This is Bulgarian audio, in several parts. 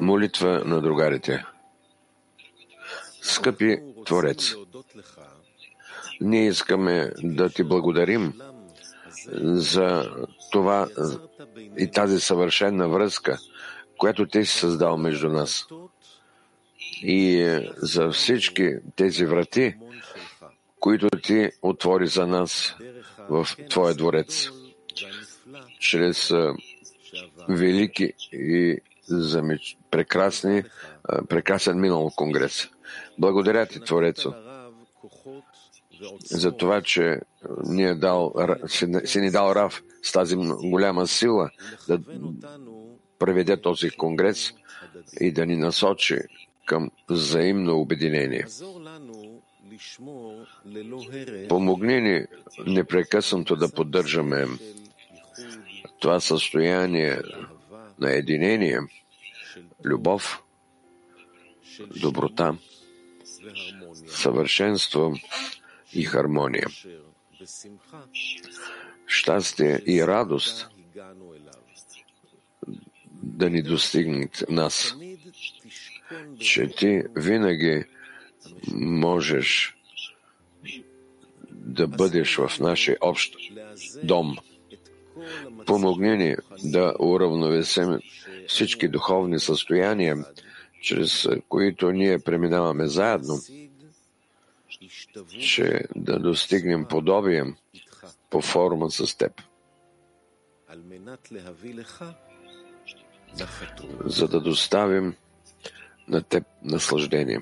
Молитва на другарите. Скъпи Творец, ние искаме да ти благодарим за това и тази съвършена връзка, която ти си създал между нас. И за всички тези врати, които ти отвори за нас в Твоя дворец, чрез велики и замеч... прекрасни, прекрасен минал конгрес. Благодаря ти, Творецо, за това, че ни, е дал, си ни дал Рав с тази голяма сила да проведе този конгрес и да ни насочи към взаимно обединение. Помогни ни непрекъснато да поддържаме това състояние на единение, любов, доброта, съвършенство и хармония. Щастие и радост да ни достигнат нас, че ти винаги можеш да бъдеш в нашия общ дом. Помогни ни да уравновесим всички духовни състояния, чрез които ние преминаваме заедно, че да достигнем подобие по форма с теб. За да доставим на теб наслаждение.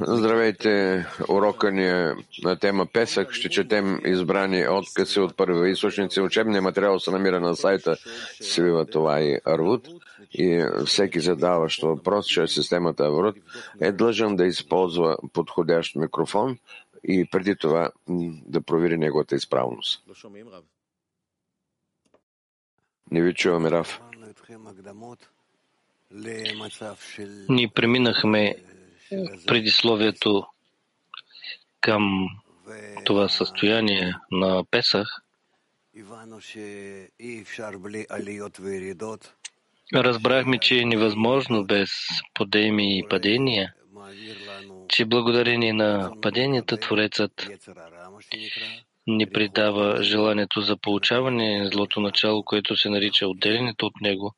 Здравейте! Урока ни е на тема Песах. Ще четем избрани откъси от първи източници. Учебния материал се намира на сайта Свива това и Арвуд. И всеки задаващ въпрос чрез системата Арвуд е длъжен да използва подходящ микрофон и преди това да провери неговата изправност. Не ви чуваме, Раф. Ние преминахме предисловието към това състояние на Песах. Разбрахме, че е невъзможно без подеми и падения, че благодарение на паденията Творецът ни придава желанието за получаване злото начало, което се нарича отделянето от него,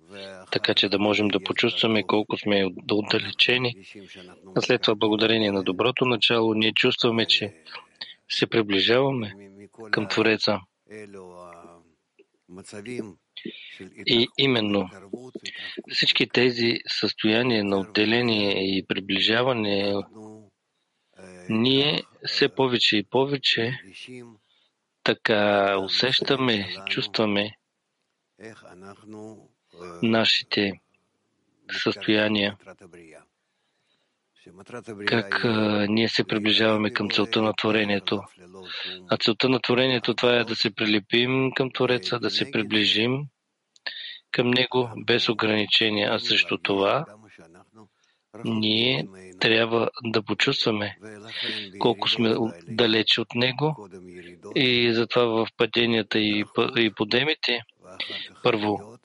така че да можем да почувстваме колко сме отдалечени. А след това, благодарение на доброто начало, ние чувстваме, че се приближаваме към Твореца. И именно всички тези състояния на отделение и приближаване, ние все повече и повече така усещаме, чувстваме нашите състояния, как а, ние се приближаваме към целта на творението. А целта на творението това е да се прилепим към Твореца, да се приближим към Него без ограничения, а срещу това ние трябва да почувстваме колко сме далече от него и затова в паденията и подемите първо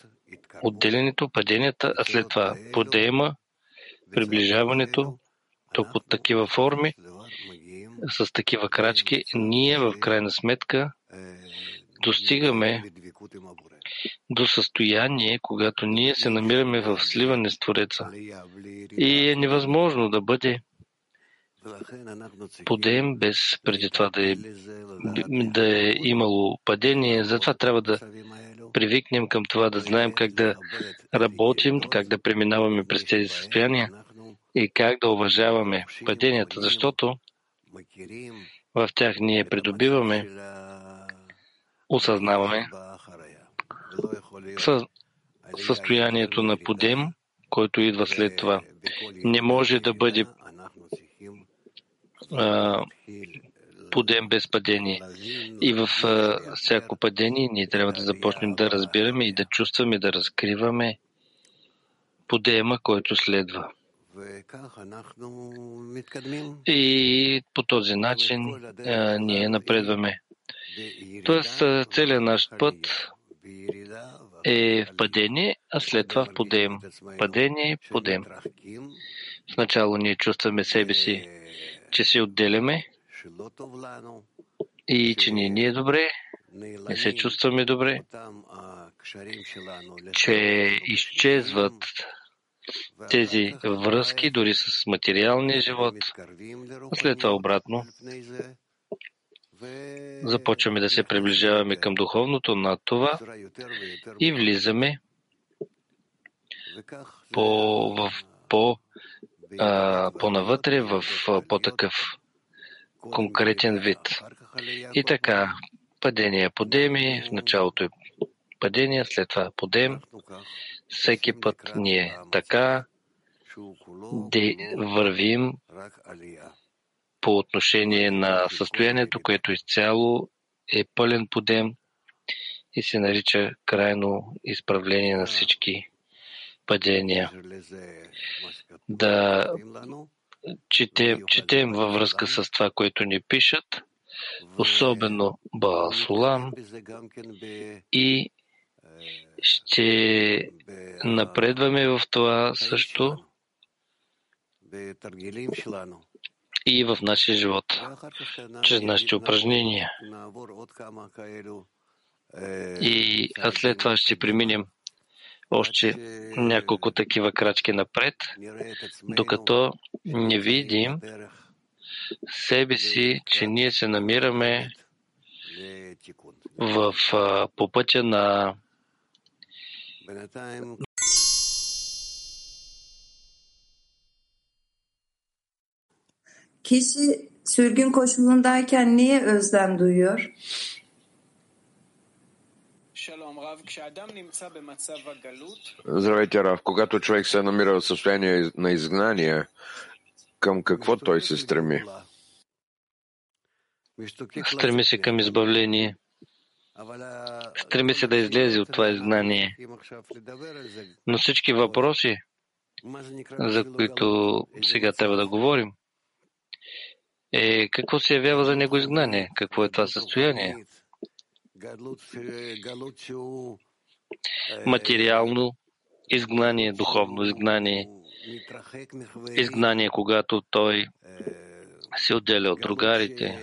отделянето, паденията, а след това подема, приближаването, то под такива форми, с такива крачки, ние в крайна сметка достигаме до състояние, когато ние се намираме в сливане с Твореца. И е невъзможно да бъде подем, без преди това да е, да е имало падение. Затова трябва да привикнем към това, да знаем как да работим, как да преминаваме през тези състояния и как да уважаваме паденията, защото в тях ние придобиваме, осъзнаваме състоянието на подем, който идва след това. Не може да бъде а, подем без падение. И в а, всяко падение ние трябва да започнем да разбираме и да чувстваме, да разкриваме подема, който следва. И по този начин а, ние напредваме. Тоест, целият наш път е в падение, а след това в подем. Падение, подем. В ние чувстваме себе си, че се отделяме и че не е добре, не се чувстваме добре, че изчезват тези връзки дори с материалния живот, а след това обратно започваме да се приближаваме към духовното над това и влизаме по, в, по, а, по-навътре в по-такъв конкретен вид. И така, падение, подеми, в началото е падение, след това подем. Всеки път ние така да вървим по отношение на състоянието, което изцяло е пълен подем и се нарича крайно изправление на всички падения. Да четем, четем във връзка с това, което ни пишат, особено Баасулам, и ще напредваме в това също и в нашия живот, чрез нашите упражнения. И а след това ще преминем още няколко такива крачки напред, докато не видим себе си, че ние се намираме в, по пътя на Kişi sürgün koşulundayken niye özlem duyuyor? Здравейте, Рав. Когато човек се намира в състояние на изгнание, към какво той се стреми? Стреми се към избавление. Стреми се да излезе от това изгнание. Но всички въпроси, за които сега трябва да говорим, е какво се явява за него изгнание, какво е това състояние. Материално изгнание, духовно изгнание, изгнание, когато той се отделя от другарите,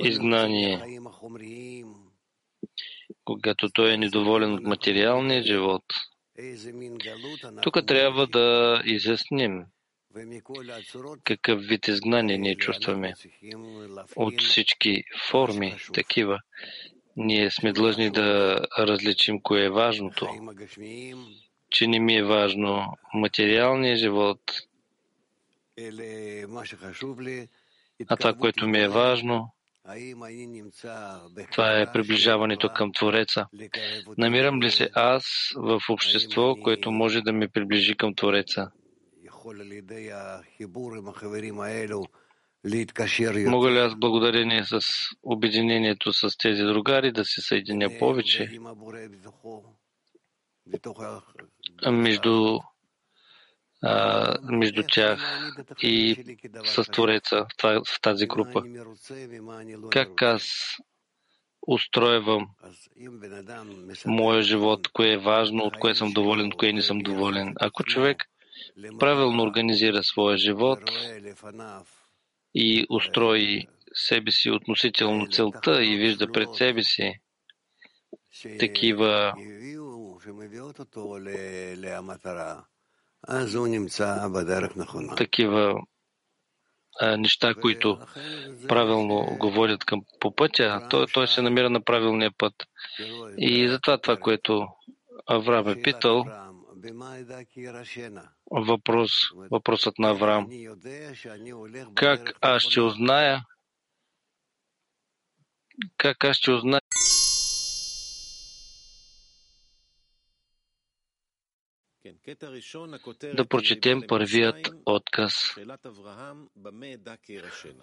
изгнание, когато той е недоволен от материалния живот. Тук трябва да изясним какъв вид изгнание ние чувстваме от всички форми такива. Ние сме длъжни да различим кое е важното. Че не ми е важно материалния живот, а това, което ми е важно, това е приближаването към Твореца. Намирам ли се аз в общество, което може да ме приближи към Твореца? Мога ли аз благодарение с обединението с тези другари да се съединя повече между, а, между тях и с Твореца в тази група? Как аз устройвам моя живот, кое е важно, от кое съм доволен, от кое не съм доволен. Ако човек правилно организира своя живот и устрои себе си относително целта и вижда пред себе си такива такива неща, които правилно го водят към по пътя, той, той се намира на правилния път. И затова това, което Авраам е питал, въпрос, въпросът на Авраам. Как аз ще узная, как аз ще узная, да прочетем първият отказ.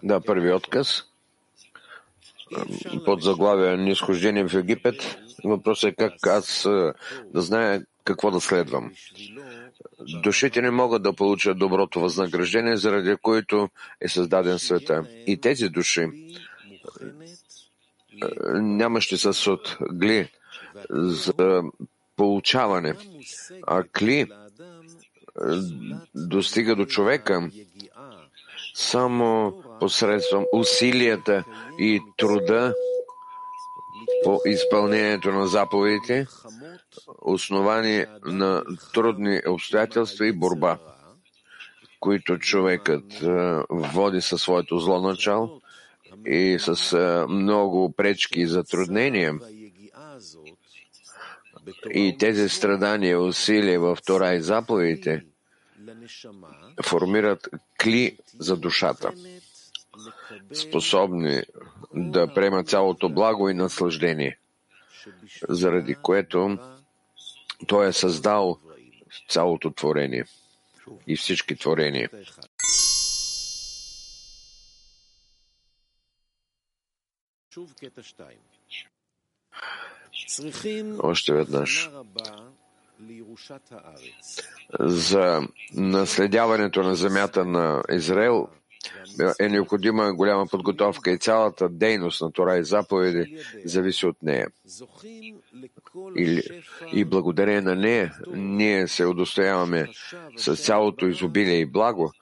Да, първи отказ. Под заглавие Нисхождение в Египет. Въпросът е как аз да зная какво да следвам. Душите не могат да получат доброто възнаграждение, заради което е създаден света. И тези души нямащи с от гли за получаване. А кли достига до човека само посредством усилията и труда по изпълнението на заповедите, основани на трудни обстоятелства и борба, които човекът води със своето зло начало и с много пречки и затруднения. И тези страдания, усилия в Тора и заповедите формират кли за душата, способни да приемат цялото благо и наслаждение, заради което той е създал цялото творение и всички творения. Още веднъж. За наследяването на земята на Израел е необходима голяма подготовка и цялата дейност на Тора и заповеди зависи от нея. И, и благодарение на нея ние се удостояваме с цялото изобилие и благо,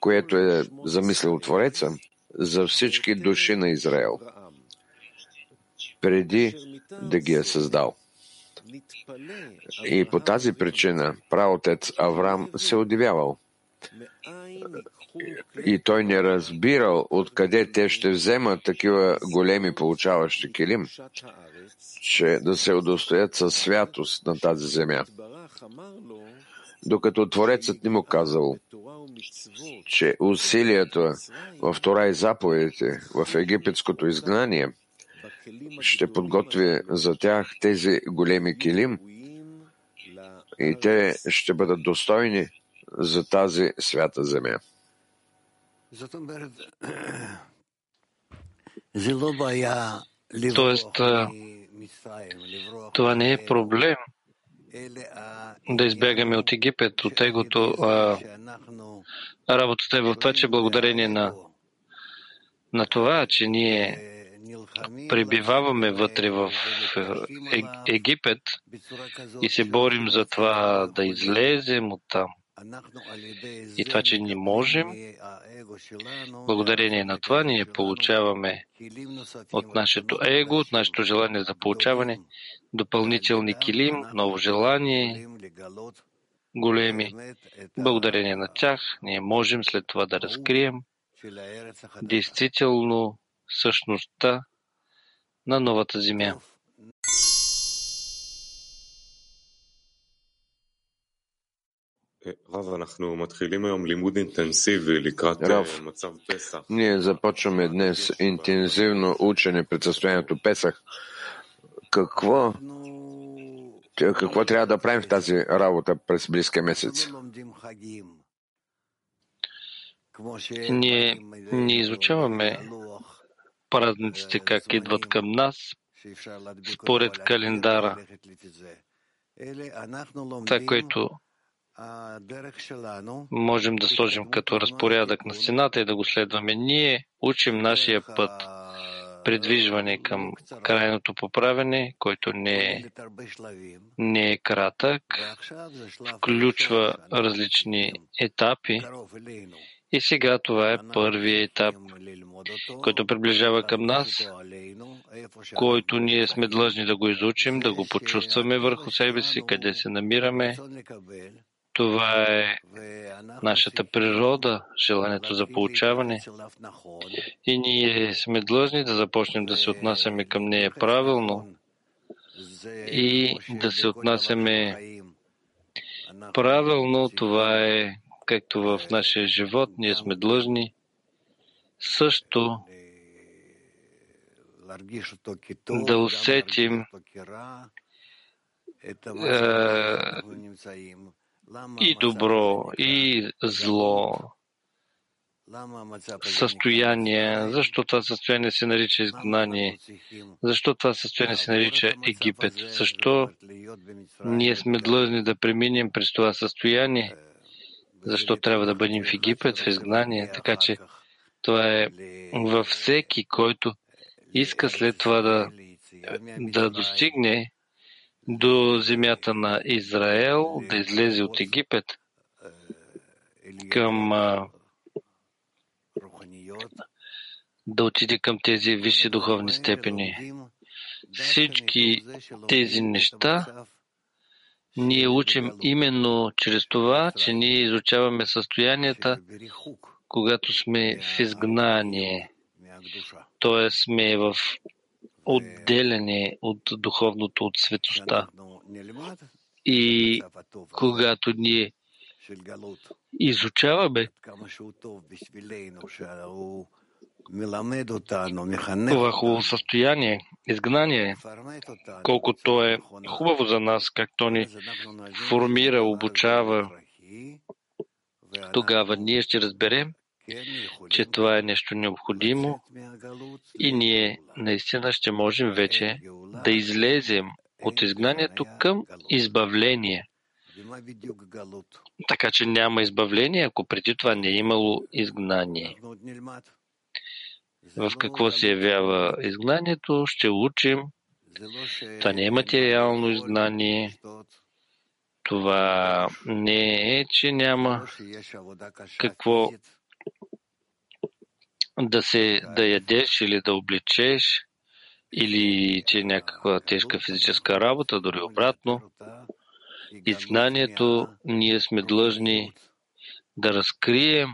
което е замислил Твореца за всички души на Израел, преди да ги е създал. И по тази причина правотец Авраам се удивявал. И той не разбирал откъде те ще вземат такива големи получаващи килим, че да се удостоят със святост на тази земя. Докато Творецът не му казал, че усилията в Тора и заповедите в египетското изгнание ще подготви за тях тези големи килим и те ще бъдат достойни за тази свята земя. Тоест, това не е проблем да избягаме от Египет, от егото. А, работата е в това, че благодарение на, на това, че ние пребиваваме вътре в Египет и се борим за това да излезем от там. И това, че не можем, благодарение на това ние получаваме от нашето его, от нашето желание за получаване, допълнителни килим, ново желание, големи. Благодарение на тях ние можем след това да разкрием действително същността на новата земя. Рав, ние започваме днес интензивно учене пред състоянието Песах. Какво, какво трябва да правим в тази работа през близкия месец? Ние не изучаваме празниците как идват към нас според календара. Това, което можем да сложим като разпорядък на стената и да го следваме. Ние учим нашия път, придвижване към крайното поправене, който не е, не е кратък, включва различни етапи. И сега това е първият етап, който приближава към нас, който ние сме длъжни да го изучим, да го почувстваме върху себе си, къде се намираме Това е нашата природа, желанието за получаване. И ние сме длъжни да започнем да се отнасяме към нея правилно и да се отнасяме правилно. Това е както в нашия живот. Ние сме длъжни също да усетим и добро, и зло състояние. Защо това състояние се нарича изгнание? Защо това състояние се нарича Египет? Защо ние сме длъжни да преминем през това състояние? Защо трябва да бъдем в Египет, в изгнание? Така че това е във всеки, който иска след това да, да достигне до земята на Израел, да излезе от Египет към да отиде към тези висши духовни степени. Всички тези неща ние учим именно чрез това, че ние изучаваме състоянията, когато сме в изгнание, т.е. сме в отделяне от духовното, от светостта. И когато ние изучаваме това хубаво състояние, изгнание, колкото е хубаво за нас, как то ни формира, обучава, тогава ние ще разберем, че това е нещо необходимо и ние наистина ще можем вече да излезем от изгнанието към избавление. Така че няма избавление, ако преди това не е имало изгнание. В какво се явява изгнанието, ще учим. Това не е материално изгнание. Това не е, че няма какво да се да. ядеш или да обличеш, или че е някаква тежка физическа работа, дори обратно. Изгнанието ние сме длъжни да разкрием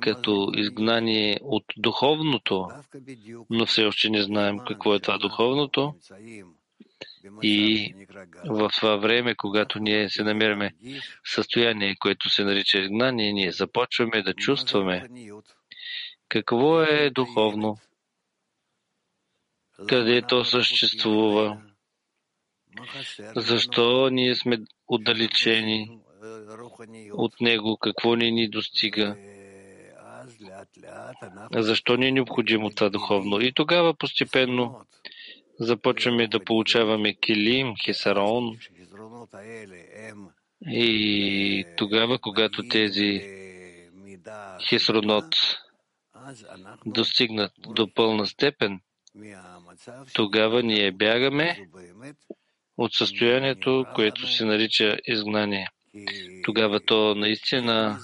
като изгнание от духовното, но все още не знаем какво е това духовното. И в това време, когато ние се намираме в състояние, което се нарича изгнание, ние започваме да чувстваме какво е духовно, къде то съществува, защо ние сме отдалечени от него, какво ни ни достига, защо ни е необходимо това духовно. И тогава постепенно започваме да получаваме килим, хисарон. И тогава, когато тези хисронот достигнат до пълна степен, тогава ние бягаме от състоянието, което се нарича изгнание. Тогава то наистина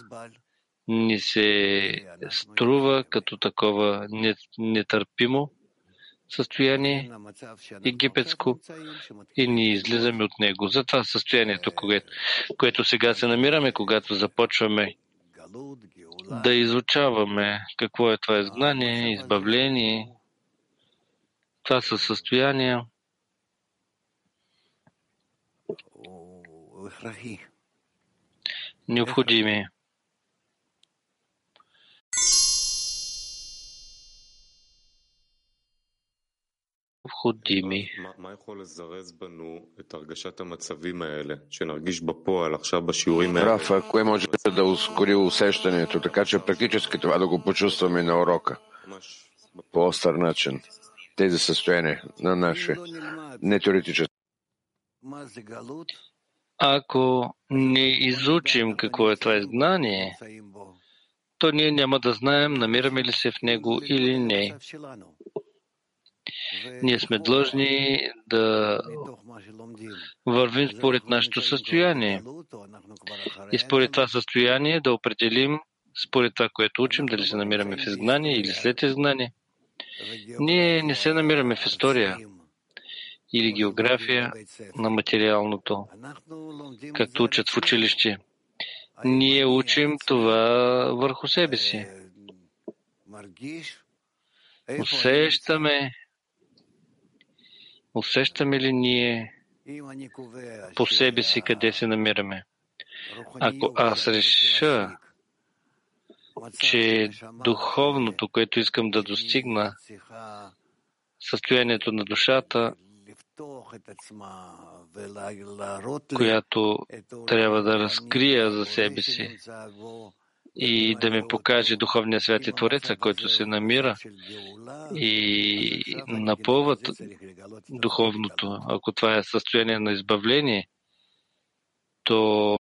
ни се струва като такова нетърпимо състояние египетско и ние излизаме от него. Затова състоянието, което, което сега се намираме, когато започваме да изучаваме какво е това изгнание, избавление. Това са състояния, необходими. Необходими. Рафа, кое може да ускори усещането, така че практически това да го почувстваме на урока по остър начин. Тези състояния на наше, не теоретически. Ако не изучим какво е това изгнание, то ние няма да знаем намираме ли се в него или не. Ние сме длъжни да вървим според нашето състояние. И според това състояние да определим, според това, което учим, дали се намираме в изгнание или след изгнание. Ние не се намираме в история. или география на материалното, както учат в училище. Ние учим това върху себе си. Усещаме, усещаме ли ние по себе си къде се намираме? Ако аз реша, че духовното, което искам да достигна, състоянието на душата, която трябва да разкрия за себе си и да ми покаже Духовния свят и Твореца, който се намира и напълват духовното. Ако това е състояние на избавление, то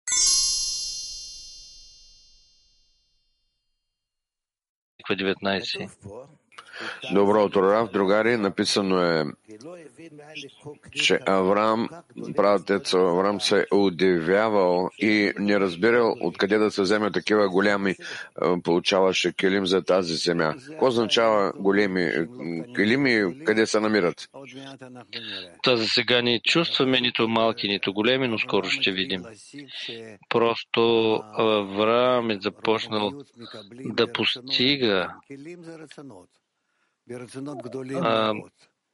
Москва 19. Добро утро, Рав. Другари, написано е, че Авраам, пратец Авраам се е удивявал и не разбирал откъде да се вземе такива големи получаваше килим за тази земя. Какво означава големи килими, къде се намират? Та за сега не чувстваме нито малки, нито големи, но скоро ще видим. Просто Авраам е започнал да постига а,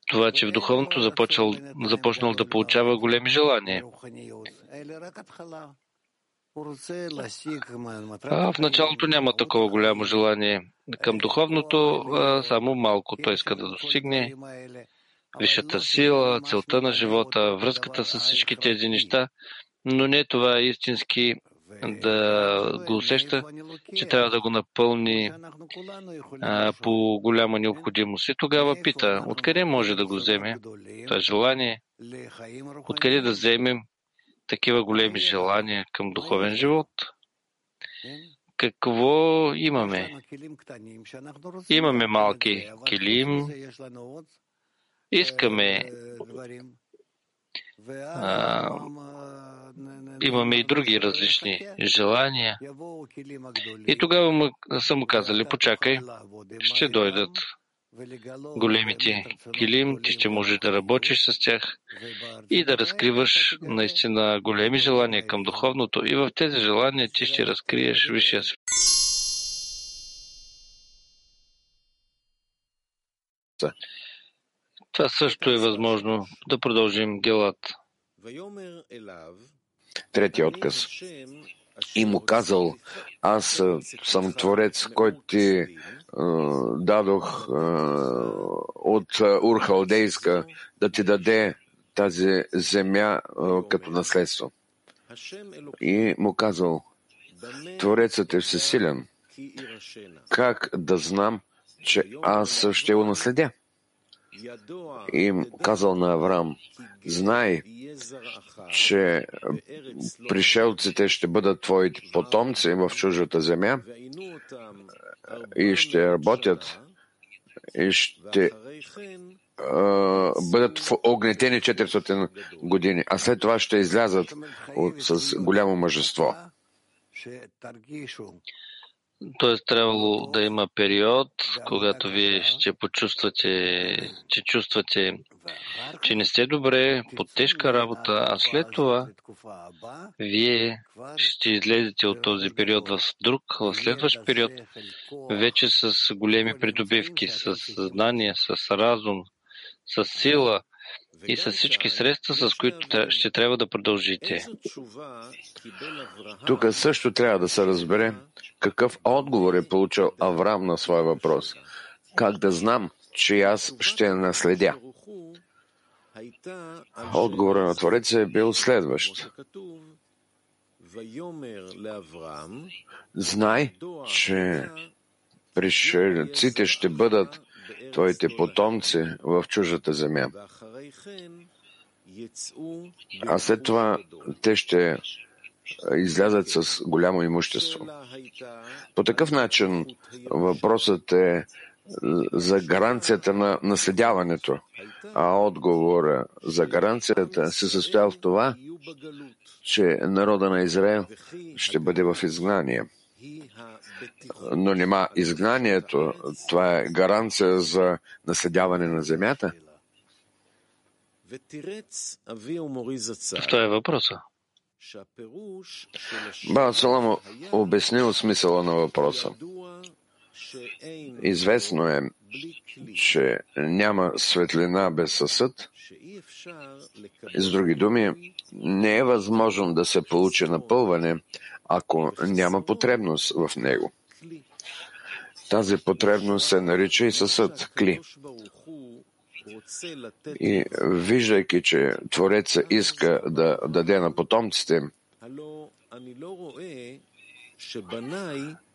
това, че в духовното започнал, започнал да получава големи желания. А в началото няма такова голямо желание. Към духовното, само малко той иска да достигне висшата сила, целта на живота, връзката с всички тези неща, но не това е истински да го усеща, че трябва да го напълни а, по голяма необходимост. И тогава пита, откъде може да го вземе това желание, откъде да вземем такива големи желания към духовен живот. Какво имаме? Имаме малки килим, искаме имаме и други различни желания. И тогава му, са му казали, почакай, ще дойдат големите килим, ти ще можеш да работиш с тях и да разкриваш наистина големи желания към духовното. И в тези желания ти ще разкриеш висшия свят. Това също е възможно. Да продължим Гелат. Третия отказ. И му казал, аз съм Творец, който ти дадох от Урхалдейска да ти даде тази земя като наследство. И му казал, Творецът е всесилен. Как да знам, че аз ще го наследя? Им казал на Авраам, знай, че пришелците ще бъдат твоите потомци в чужата земя и ще работят и ще бъдат огнетени 400 години, а след това ще излязат от, с голямо мъжество. Тоест трябвало да има период, когато вие ще почувствате, че чувствате, че не сте добре, под тежка работа, а след това вие ще излезете от този период в друг, в следващ период, вече с големи придобивки, с знание, с разум, с сила, и с всички средства, с които ще трябва да продължите. Тук също трябва да се разбере какъв отговор е получил Авраам на своя въпрос. Как да знам, че аз ще наследя? Отговорът на Твореца е бил следващ. Знай, че пришельците ще бъдат твоите потомци в чужата земя. А след това те ще излязат с голямо имущество. По такъв начин въпросът е за гаранцията на наследяването, а отговора за гаранцията се състоява в това, че народа на Израел ще бъде в изгнание. Но нема изгнанието, това е гаранция за наследяване на земята. Това е въпроса. Ба Саламо обяснил смисъла на въпроса. Известно е, че няма светлина без съсъд. С други думи, не е възможно да се получи напълване, ако няма потребност в него. Тази потребност се нарича и съсъд, кли. И виждайки, че Твореца иска да даде на потомците,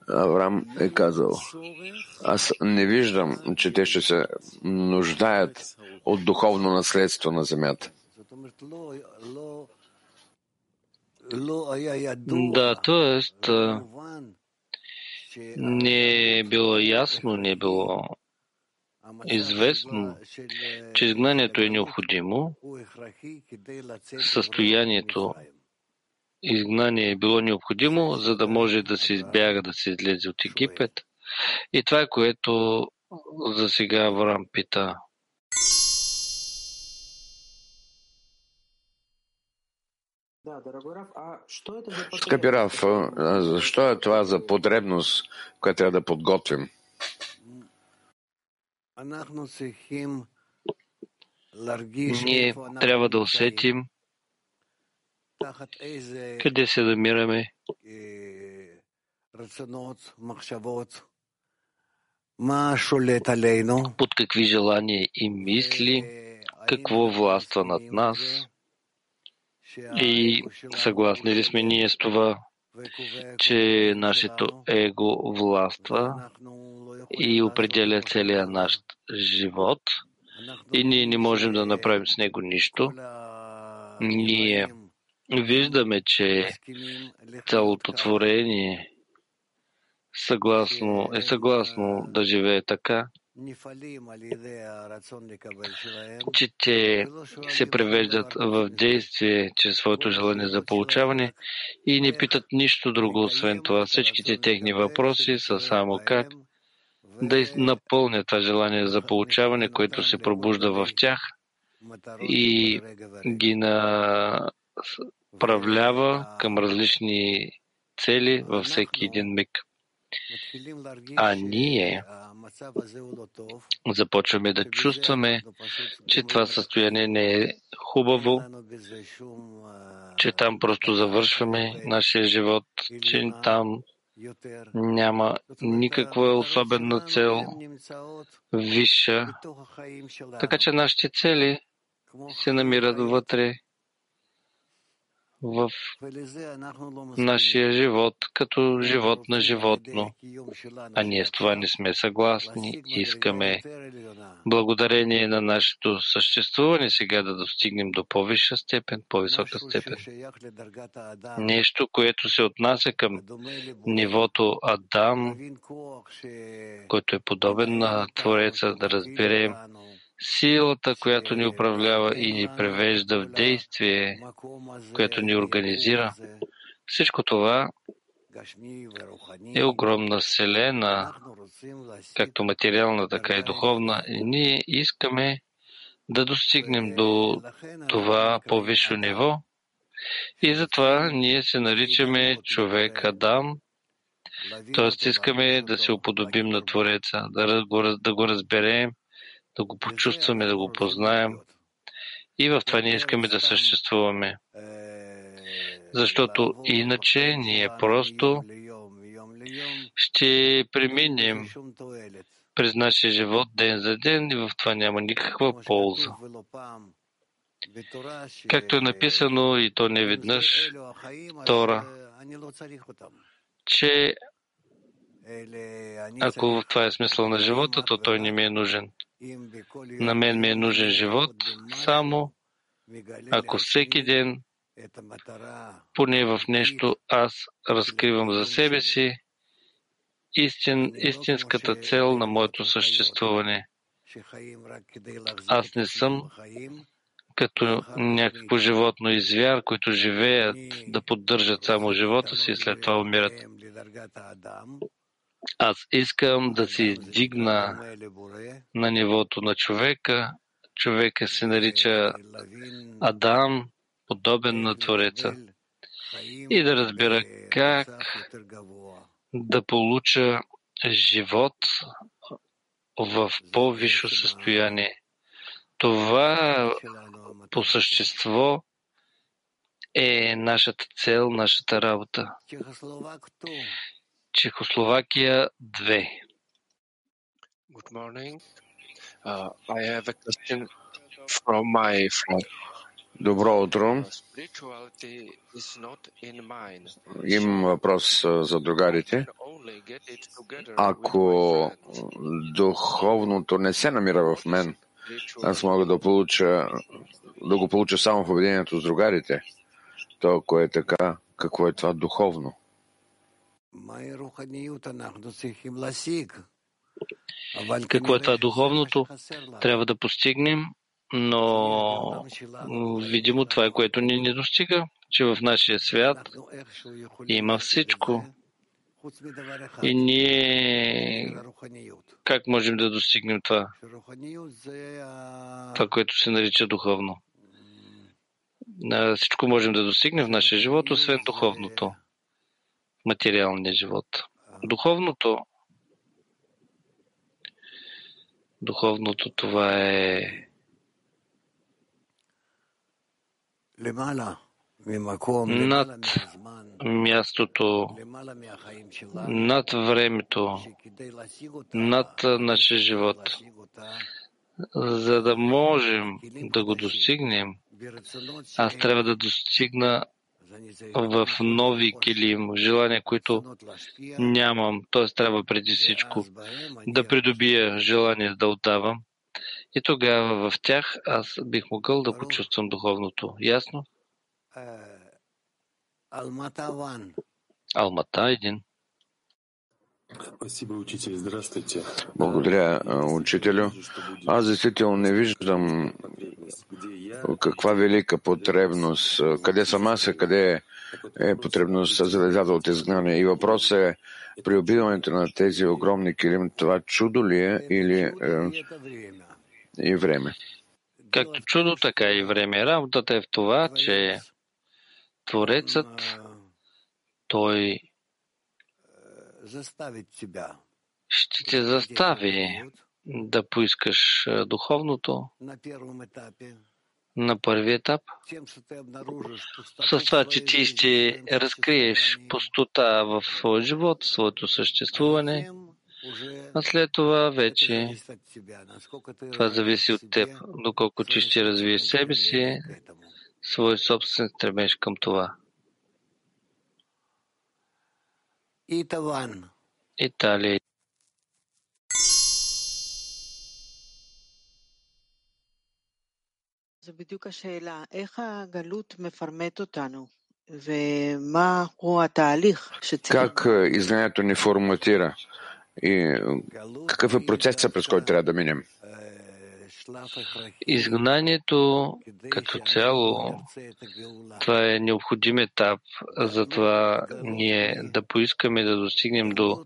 Авраам е казал, аз не виждам, че те ще се нуждаят от духовно наследство на земята. Да, т.е. не е било ясно, не е било известно, че изгнанието е необходимо, състоянието изгнание е било необходимо, за да може да се избяга, да се излезе от Египет. И това е което за сега Авраам пита. Скъпи Раф, защо е това за потребност, която трябва да подготвим? Ние трябва да усетим къде се намираме, под какви желания и мисли, какво властва над нас и съгласни ли сме ние с това, че нашето его властва и определя целия наш живот и ние не можем да направим с него нищо. Ние виждаме, че цялото творение съгласно, е съгласно да живее така, че те се превеждат в действие чрез своето желание за получаване и не питат нищо друго, освен това. Всичките техни въпроси са само как да напълнят това желание за получаване, което се пробужда в тях и ги направлява към различни цели във всеки един миг. А ние започваме да чувстваме, че това състояние не е хубаво, че там просто завършваме нашия живот, че там няма никаква особена цел, висша. Така че нашите цели се намират вътре в нашия живот като живот на животно. А ние с това не сме съгласни. Искаме благодарение на нашето съществуване сега да достигнем до по-висша степен, по-висока степен. Нещо, което се отнася към нивото Адам, който е подобен на Твореца, да разберем силата, която ни управлява и ни превежда в действие, която ни организира. Всичко това е огромна вселена, както материална, така и духовна. И ние искаме да достигнем до това по-висше ниво. И затова ние се наричаме човек Адам, т.е. искаме да се уподобим на Твореца, да го разберем, да го почувстваме, да го познаем. И в това ние искаме да съществуваме. Защото иначе ние просто ще преминем през нашия живот ден за ден и в това няма никаква полза. Както е написано и то не веднъж, Тора, че ако това е смисъл на живота, то той не ми е нужен. На мен ми е нужен живот само ако всеки ден поне в нещо аз разкривам за себе си истин, истинската цел на моето съществуване. Аз не съм като някакво животно и звяр, които живеят да поддържат само живота си и след това умират. Аз искам да се издигна на нивото на човека, човека се нарича Адам, подобен на Твореца, и да разбира как да получа живот в по-висше състояние. Това по същество е нашата цел, нашата работа. Чехословакия 2. Good morning. Uh, I have a question from my friend. Добро утро. Имам въпрос за другарите. Ако духовното не се намира в мен, аз мога да получа, да го получа само в обединението с другарите. То, ако е така, какво е това духовно? Какво е това духовното? Трябва да постигнем, но видимо това е което ни не достига, че в нашия свят има всичко. И ние как можем да достигнем това? Това, което се нарича духовно. Всичко можем да достигнем в нашия живот, освен духовното, материалния живот. Духовното, духовното това е над мястото, над времето, над нашия живот. За да можем да го достигнем, аз трябва да достигна в нови килим, желания, които нямам. Т.е. трябва преди всичко да придобия желание да отдавам. И тогава в тях аз бих могъл да почувствам духовното. Ясно? Алмата един. Благодаря, учителю. Аз действително не виждам каква велика потребност, къде съм аз, къде е потребността за децата от изгнание. И въпросът е, при убиването на тези огромни килим, това чудо ли е или е, и време? Както чудо, така и време. Работата е в това, че Творецът, той ще те застави да поискаш духовното. На първи етап, с това, че ти ще разкриеш пустота в своя живот, своето съществуване, а след това вече това зависи от теб, доколко ти ще развиеш себе си, свой собствен стремеж към това. Италия. זו בדיוק השאלה, איך הגלות מפרמט אותנו, ומה הוא התהליך שצריך... Как изгнанието ни форматира и какъв е процесът, през който трябва да минем? Изгнанието като цяло, това е необходим етап за това ние да поискаме да достигнем до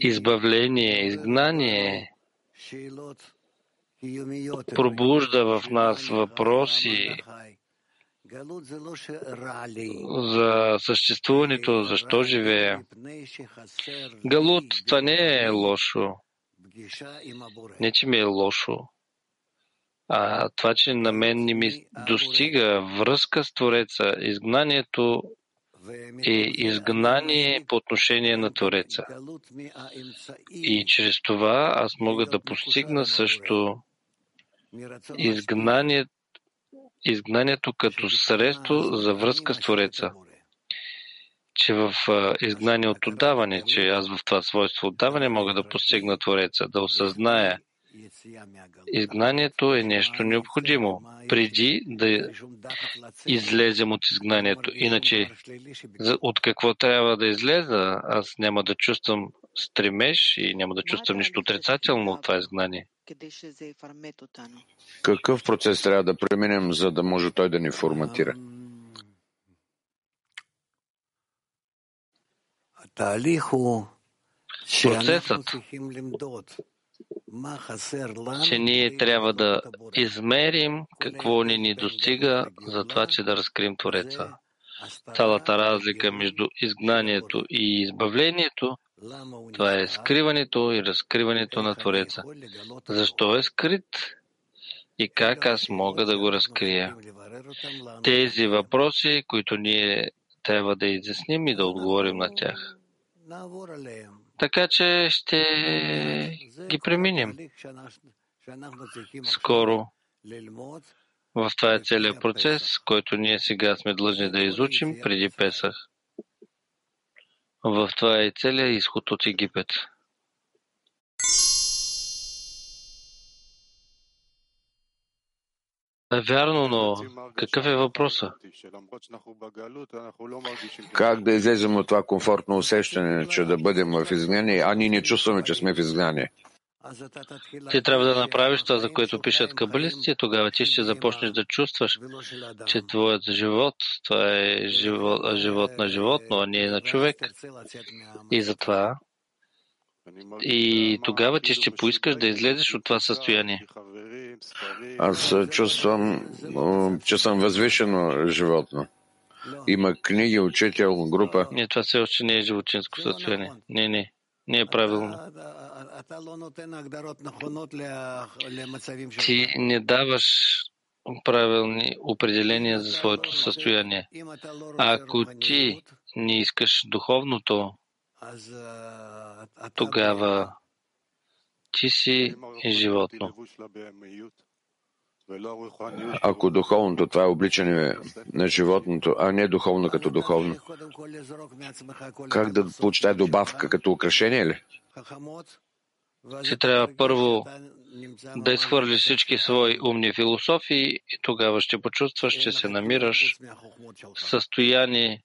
избавление, изгнание, пробужда в нас въпроси за съществуването, защо живее. Галут, това не е лошо. Не, че ми е лошо. А това, че на мен не ми достига връзка с Твореца, изгнанието е изгнание по отношение на Твореца. И чрез това аз мога да постигна също изгнанието, изгнанието като средство за връзка с Твореца. Че в изгнание от отдаване, че аз в това свойство отдаване мога да постигна Твореца, да осъзная Изгнанието е нещо необходимо, преди да излезем от изгнанието. Иначе, от какво трябва да излеза, аз няма да чувствам стремеж и няма да чувствам нищо отрицателно от това изгнание. Какъв процес трябва да преминем, за да може той да ни форматира? Процесът че ние трябва да измерим какво ни ни достига за това, че да разкрием Твореца. Цялата разлика между изгнанието и избавлението, това е скриването и разкриването на Твореца. Защо е скрит и как аз мога да го разкрия? Тези въпроси, които ние трябва да изясним и да отговорим на тях. Така че ще ги преминем скоро. В това е целият процес, който ние сега сме длъжни да изучим преди Песах. В това е целият изход от Египет. Вярно, но какъв е въпросът? Как да излезем от това комфортно усещане, че да бъдем в изгнание, а ние не чувстваме, че сме в изгнание? Ти трябва да направиш това, за което пишат кабалисти, тогава ти ще започнеш да чувстваш, че твоят живот, това е живот, живот на животно, а не е на човек. И затова и тогава ти ще поискаш да излезеш от това състояние. Аз чувствам, че съм възвишено животно. Има книги, учител, група. Не, това все още не е животинско състояние. Не, не. Не е правилно. Ти не даваш правилни определения за своето състояние. А ако ти не искаш духовното, тогава ти си животно. Ако духовното, това е обличане на животното, а не духовно като духовно, как да получи тази добавка като украшение ли? Ще трябва първо да изхвърлиш всички свои умни философии и тогава ще почувстваш, че се намираш в състояние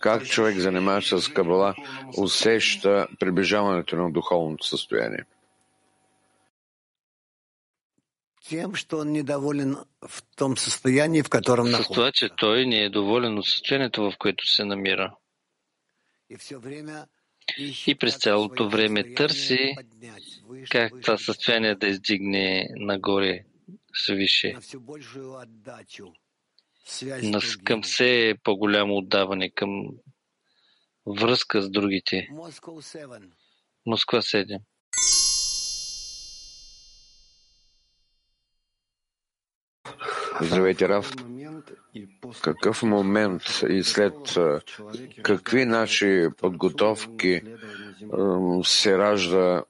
Как човек, занимаващ се с кабала, усеща приближаването на духовното състояние? Тем, что он недоволен в том состоянии, в котором с находится. това, че той не е доволен от състоянието, в което се намира. И все время И през цялото време търси как това състояние да издигне нагоре свише, към все по-голямо отдаване, към връзка с другите. Москва 7. Здравейте, Раф. Какъв момент и след какви наши подготовки се ражда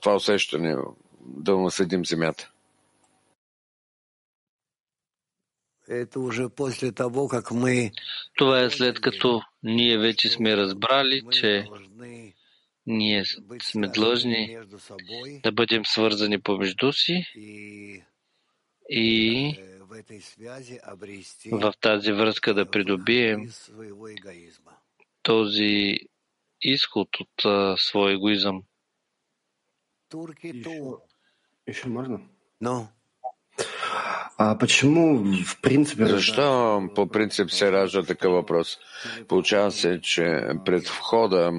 това усещане да наследим земята? Это уже после того, как мы Това е след като ние вече сме разбрали, че ние сме длъжни да бъдем свързани помежду си и э, в тази връзка да придобием този изход от а, своя егоизъм. Турки ту. Еще можно? В принципе, Защо по принцип се ражда такъв въпрос? Получава се, че пред входа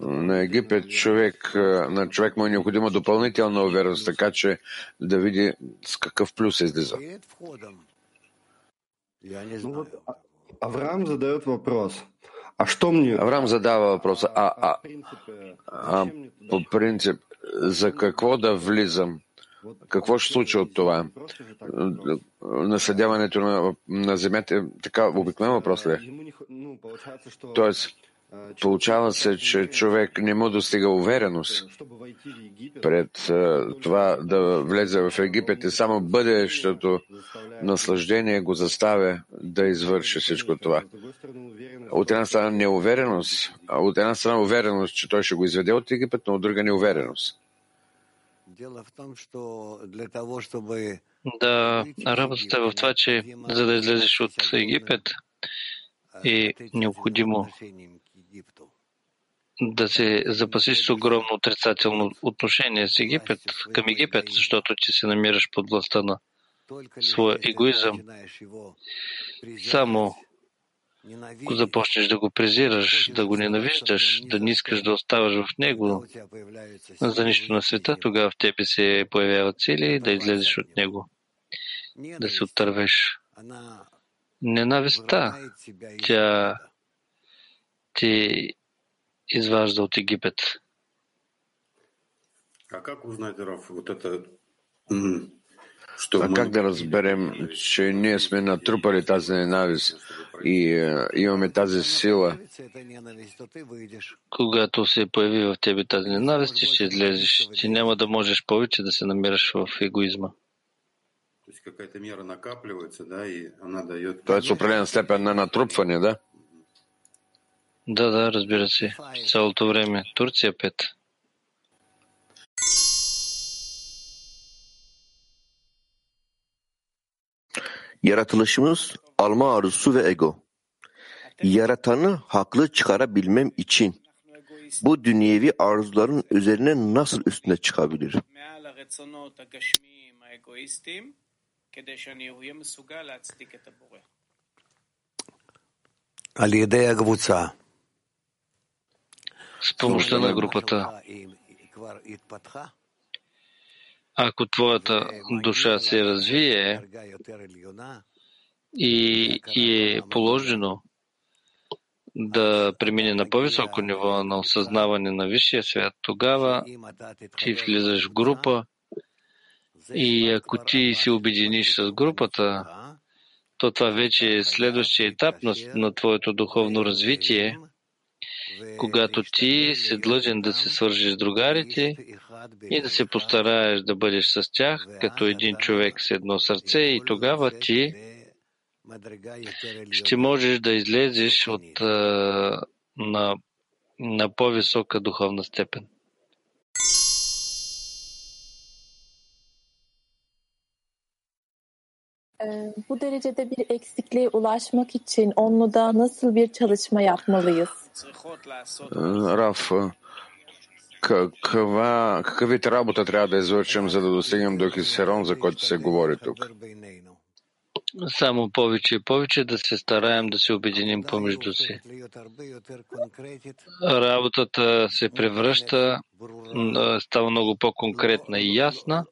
на Египет човек, на човек му е необходима допълнителна увереност, така че да види с какъв плюс излиза. Авраам задает вопрос. А что мне... Авраам задава въпроса, а, а, а по принцип, за какво да влизам? Какво ще случи от това? Наследяването на, на земята е така обикновен въпрос ли? е? Тоест, получава се, че човек не му достига увереност пред това да влезе в Египет и само бъдещето наслаждение го заставя да извърши всичко това. От една страна неувереност, а от една страна увереност, че той ще го изведе от Египет, но от друга неувереност. Дело в том, что для того, чтобы Да, работата е в това, че за да излезеш от Египет, э, И необходимо да се запасиш с огромно отрицателно отношение с Египет, към Египет, защото ти се намираш под властта на своя егоизъм, само ако започнеш да го презираш, да го ненавиждаш, да не искаш да оставаш в него за нищо на света, тогава в тебе се появяват цели да излезеш от него, да се отървеш. Ненавистта, тя ти изважда от Египет. А как узнать, Раф, вот это а как да разберем, че ние сме натрупали тази ненавист и е, имаме тази сила? Когато се появи в тебе тази ненавист, ти ще излезеш. Ти няма да можеш повече да се намираш в егоизма. Тоест определена степен на натрупване, да? Да, да, разбира се. Цялото време. Турция 5. Yaratılışımız alma arzusu ve ego. Yaratanı haklı çıkarabilmem için bu dünyevi arzuların üzerine nasıl üstüne çıkabilir? С помощта на групата. Ако твоята душа се развие и, и е положено да премине на по-високо ниво на осъзнаване на висшия свят, тогава ти влизаш в група и ако ти се обединиш с групата, то това вече е следващия етап на, на твоето духовно развитие, когато ти си длъжен да се свържиш с другарите и да се постараеш да бъдеш с тях като един човек с едно сърце и тогава ти ще можеш да излезеш от, на, на по-висока духовна степен. Bu derecede bir eksikliğe ulaşmak için onluda nasıl bir çalışma yapmalıyız? Раф, каква, какъв вид работа трябва да извършим, за да достигнем до Хисерон, за който се говори тук? Само повече и повече да се стараем да се обединим помежду си. Работата се превръща, става много по-конкретна и ясна.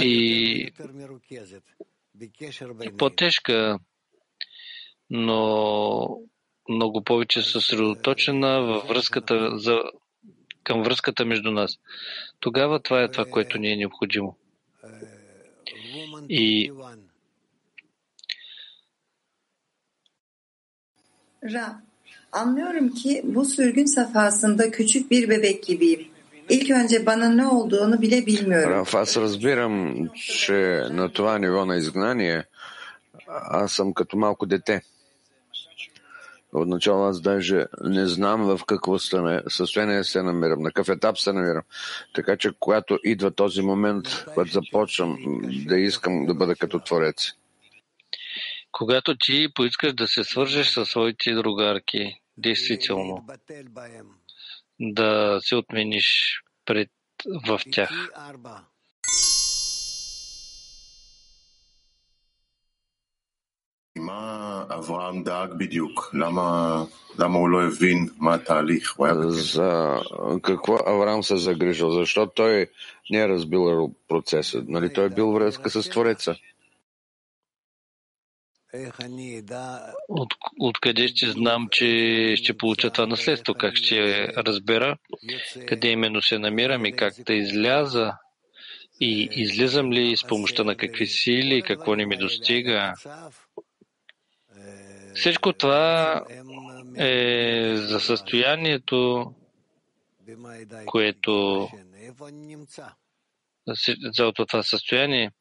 И по-тежка, но много повече съсредоточена във връзката за, към връзката между нас. Тогава това е това, което ни е необходимо. И Ra, anlıyorum ki bu sürgün safhasında küçük bir bebek gibiyim. İlk önce bana ne olduğunu bile bilmiyorum. Раф, аз разбирам, че на това ниво на изгнание аз съм като малко дете. Отначало аз даже не знам в какво състояние се намирам, на какъв етап се намирам. Така че когато идва този момент, когато започвам да искам да бъда като Творец. Когато ти поискаш да се свържеш със своите другарки, действително, да се отмениш пред в тях. אברהם דאג בדיוק? למה, למה הוא לא הבין מה התהליך? הוא היה За какво Авраам се загрижил? Защо той не е разбил процеса? Нали той е бил връзка с Твореца? От, откъде ще знам, че ще получа това наследство? Как ще разбера къде именно се намирам и как да изляза? И излизам ли с помощта на какви сили, какво не ми достига? Всичко това е за състоянието, което цялото това състояние.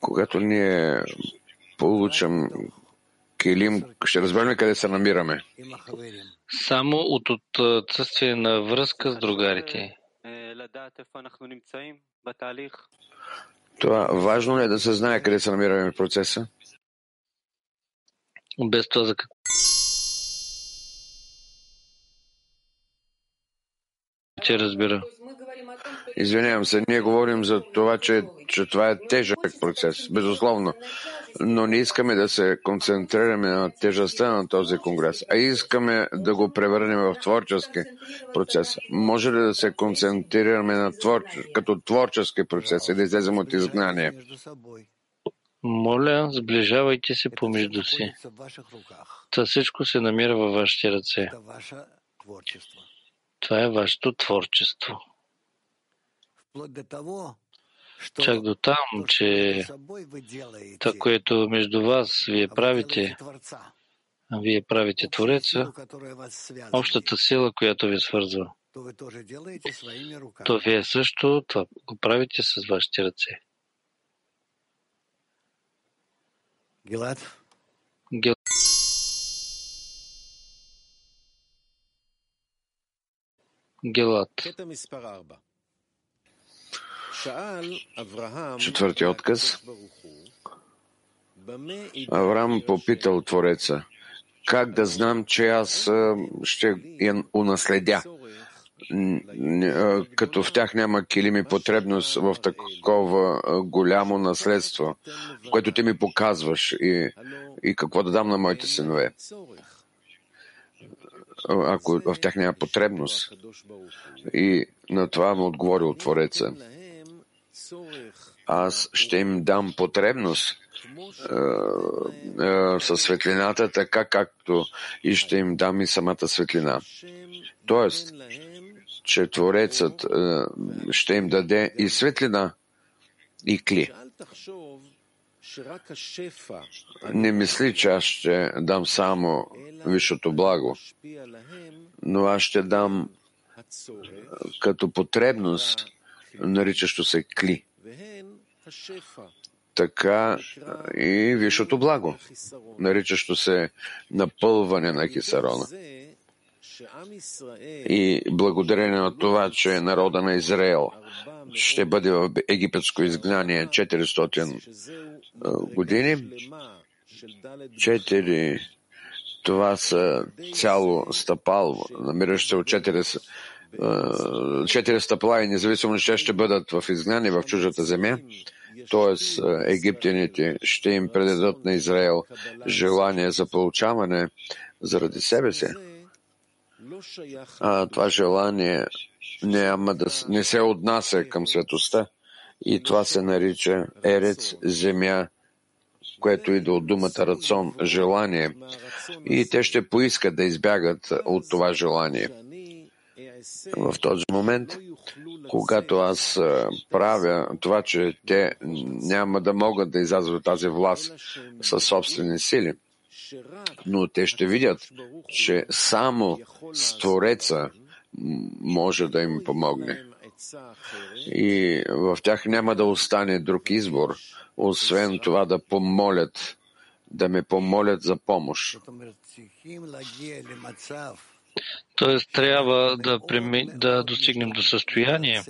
Когато ние получим Келим, ще разберем къде се намираме. Само от отсъствие на връзка с другарите. Това важно ли е да се знае къде се намираме в процеса? Без това за какво че разбира. Извинявам се, ние говорим за това, че, че това е тежък процес, безусловно, но не искаме да се концентрираме на тежестта на този конгрес, а искаме да го превърнем в творчески процес. Може ли да се концентрираме на твор... като творчески процес и да излезем от изгнание? Моля, сближавайте се помежду си. Та всичко се намира във вашите ръце. Това е вашето творчество. Чак до там, че това, което между вас вие правите, вие правите Твореца, общата сила, която ви свързва. То вие също това го правите с вашите ръце. Гилад? Гил... Гелат. Четвърти отказ. Авраам попитал Твореца, как да знам, че аз ще я унаследя, като в тях няма килими потребност в такова голямо наследство, което ти ми показваш и, и какво да дам на моите синове ако в тях няма потребност. И на това му отговорил Твореца. Аз ще им дам потребност със светлината, така както и ще им дам и самата светлина. Тоест, че Творецът ще им даде и светлина, и кли. Не мисли, че аз ще дам само висшето благо, но аз ще дам като потребност, наричащо се кли. Така и висшето благо, наричащо се напълване на кисарона. И благодарение на това, че народа на Израел ще бъде в египетско изгнание 400 години, четири това са цяло стъпал, намиращ се от четири, четири стъпала и независимо, че ще бъдат в изгнание в чужата земя, т.е. египтяните ще им предадат на Израел желание за получаване заради себе си. А това желание няма да, не се отнася към светостта и това се нарича ерец, земя, което иде от думата рацион, желание. И те ще поискат да избягат от това желание. В този момент, когато аз правя това, че те няма да могат да излязат от тази власт със собствени сили, но те ще видят, че само Створеца може да им помогне. И в тях няма да остане друг избор, освен това да помолят, да ме помолят за помощ. Тоест трябва да, преми, да достигнем до състояние,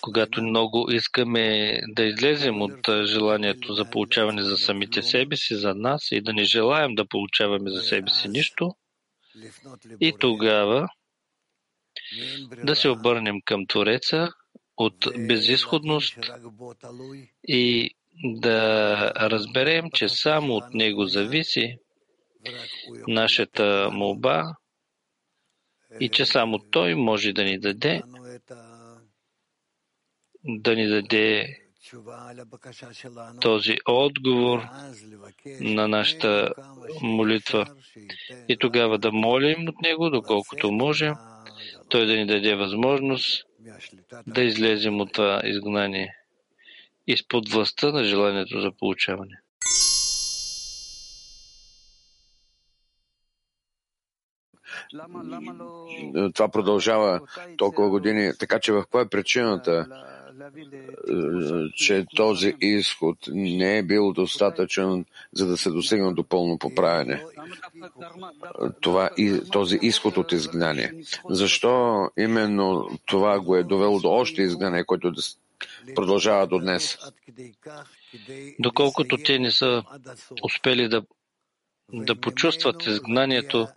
когато много искаме да излезем от желанието за получаване за самите себе си, за нас и да не желаем да получаваме за себе си нищо. И тогава да се обърнем към Твореца от безисходност и да разберем, че само от Него зависи нашата молба и че само Той може да ни даде да ни даде този отговор на нашата молитва. и тогава да молим от Него, доколкото можем, Той да ни даде възможност да излезем от това изгнание изпод властта на желанието за получаване. Това продължава толкова години. Така че в кой е причината, че този изход не е бил достатъчен, за да се достигне до пълно поправяне? Това, този изход от изгнание. Защо именно това го е довело до още изгнание, което продължава до днес. Доколкото те не са успели да, да почувстват изгнанието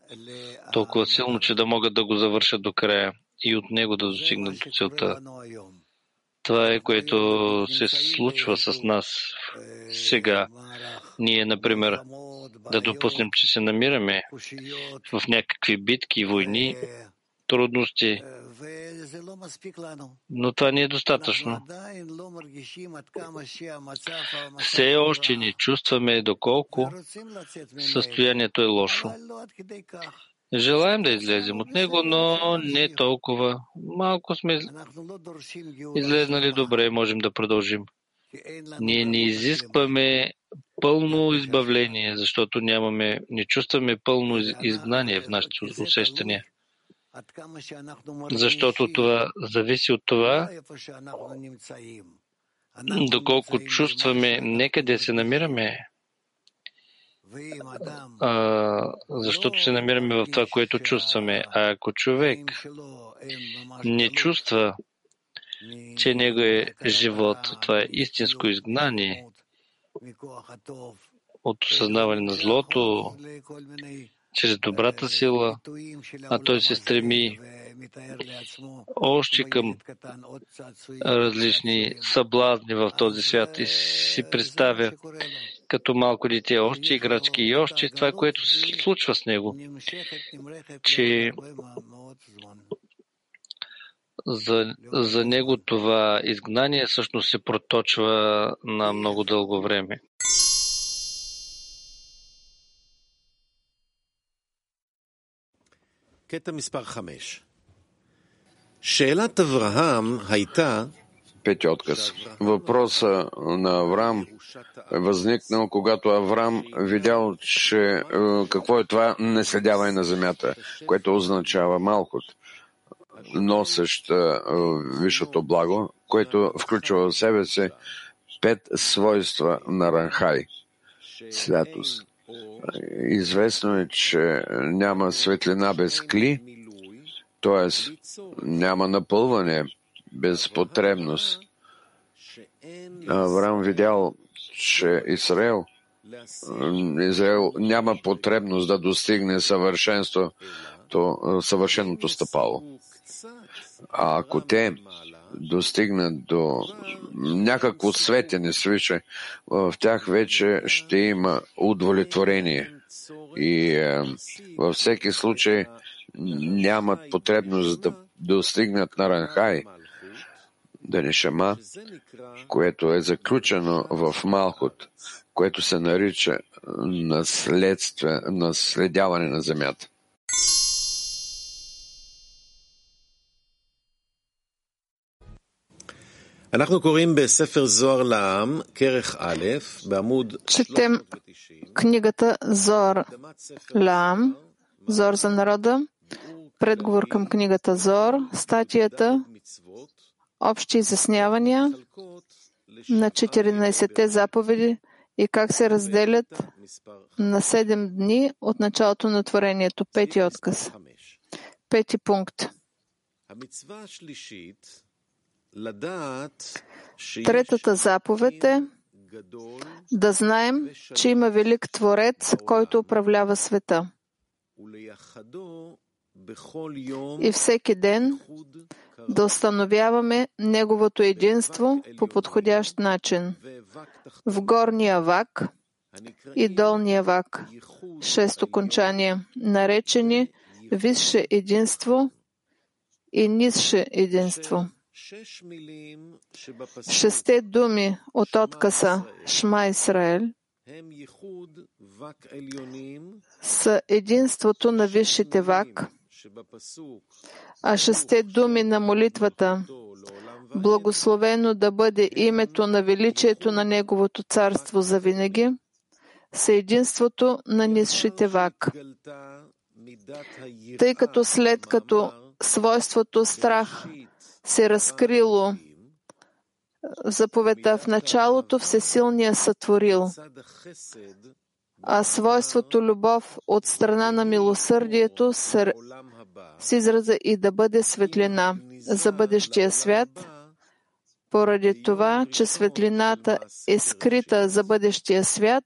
толкова силно, че да могат да го завършат до края и от него да достигнат до целта. Това е което се случва с нас сега. Ние, например, да допуснем, че се намираме в някакви битки, войни, трудности, но това не е достатъчно. Все още не чувстваме доколко състоянието е лошо. Желаем да излезем от него, но не толкова. Малко сме излезнали добре, можем да продължим. Ние не изискваме пълно избавление, защото нямаме, не чувстваме пълно изгнание в нашите усещания. Защото това зависи от това, доколко чувстваме некъде се намираме, а, защото се намираме в това, което чувстваме. А ако човек не чувства, че него е живот, това е истинско изгнание от осъзнаване на злото, чрез добрата сила, а той се стреми още към различни съблазни в този свят и си представя като малко дете още играчки и още това, което се случва с него, че за, за него това изгнание всъщност се проточва на много дълго време. קטע מספר 5. שאלת אברהם הייתה Пети отказ. Въпроса на Авраам е възникнал, когато Авраам видял, че е, какво е това неследяване на земята, което означава малкот, носещ е, висшето благо, което включва в себе си пет свойства на Ранхай. Святост. Известно е, че няма светлина без кли, т.е. няма напълване без потребност. Авраам видял, че Израел, Израел няма потребност да достигне съвършенство, то съвършеното стъпало. А ако те достигнат до някакво светене свише, в тях вече ще има удовлетворение. И във всеки случай нямат потребност да достигнат на Ранхай, да не шама, което е заключено в Малхот, което се нарича наследяване на земята. Четем книгата Зор Зор за народа, предговор към книгата Зор, статията Общи изяснявания на 14-те заповеди и как се разделят на 7 дни от началото на творението. Пети отказ. Пети пункт. Третата заповед е да знаем, че има велик Творец, който управлява света. И всеки ден да установяваме Неговото единство по подходящ начин. В горния вак и долния вак, шест окончания, наречени висше единство и низше единство. Шесте думи от отказа Шма Исраел са единството на висшите вак, а шесте думи на молитвата. Благословено да бъде името на величието на Неговото царство за винаги, са единството на низшите вак. Тъй като след като свойството страх се разкрило. Заповедта в началото, Всесилния сътворил, а свойството любов от страна на милосърдието с израза и да бъде светлина за бъдещия свят, Поради това, че светлината е скрита за бъдещия свят,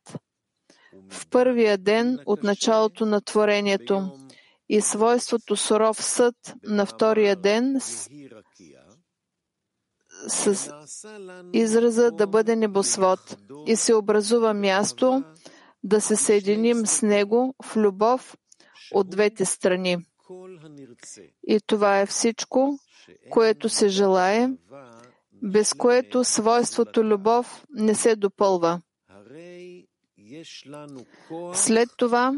в първия ден от началото на творението и свойството суров съд на втория ден с, израза да бъде небосвод и се образува място да се съединим с него в любов от двете страни. И това е всичко, което се желае, без което свойството любов не се допълва. След това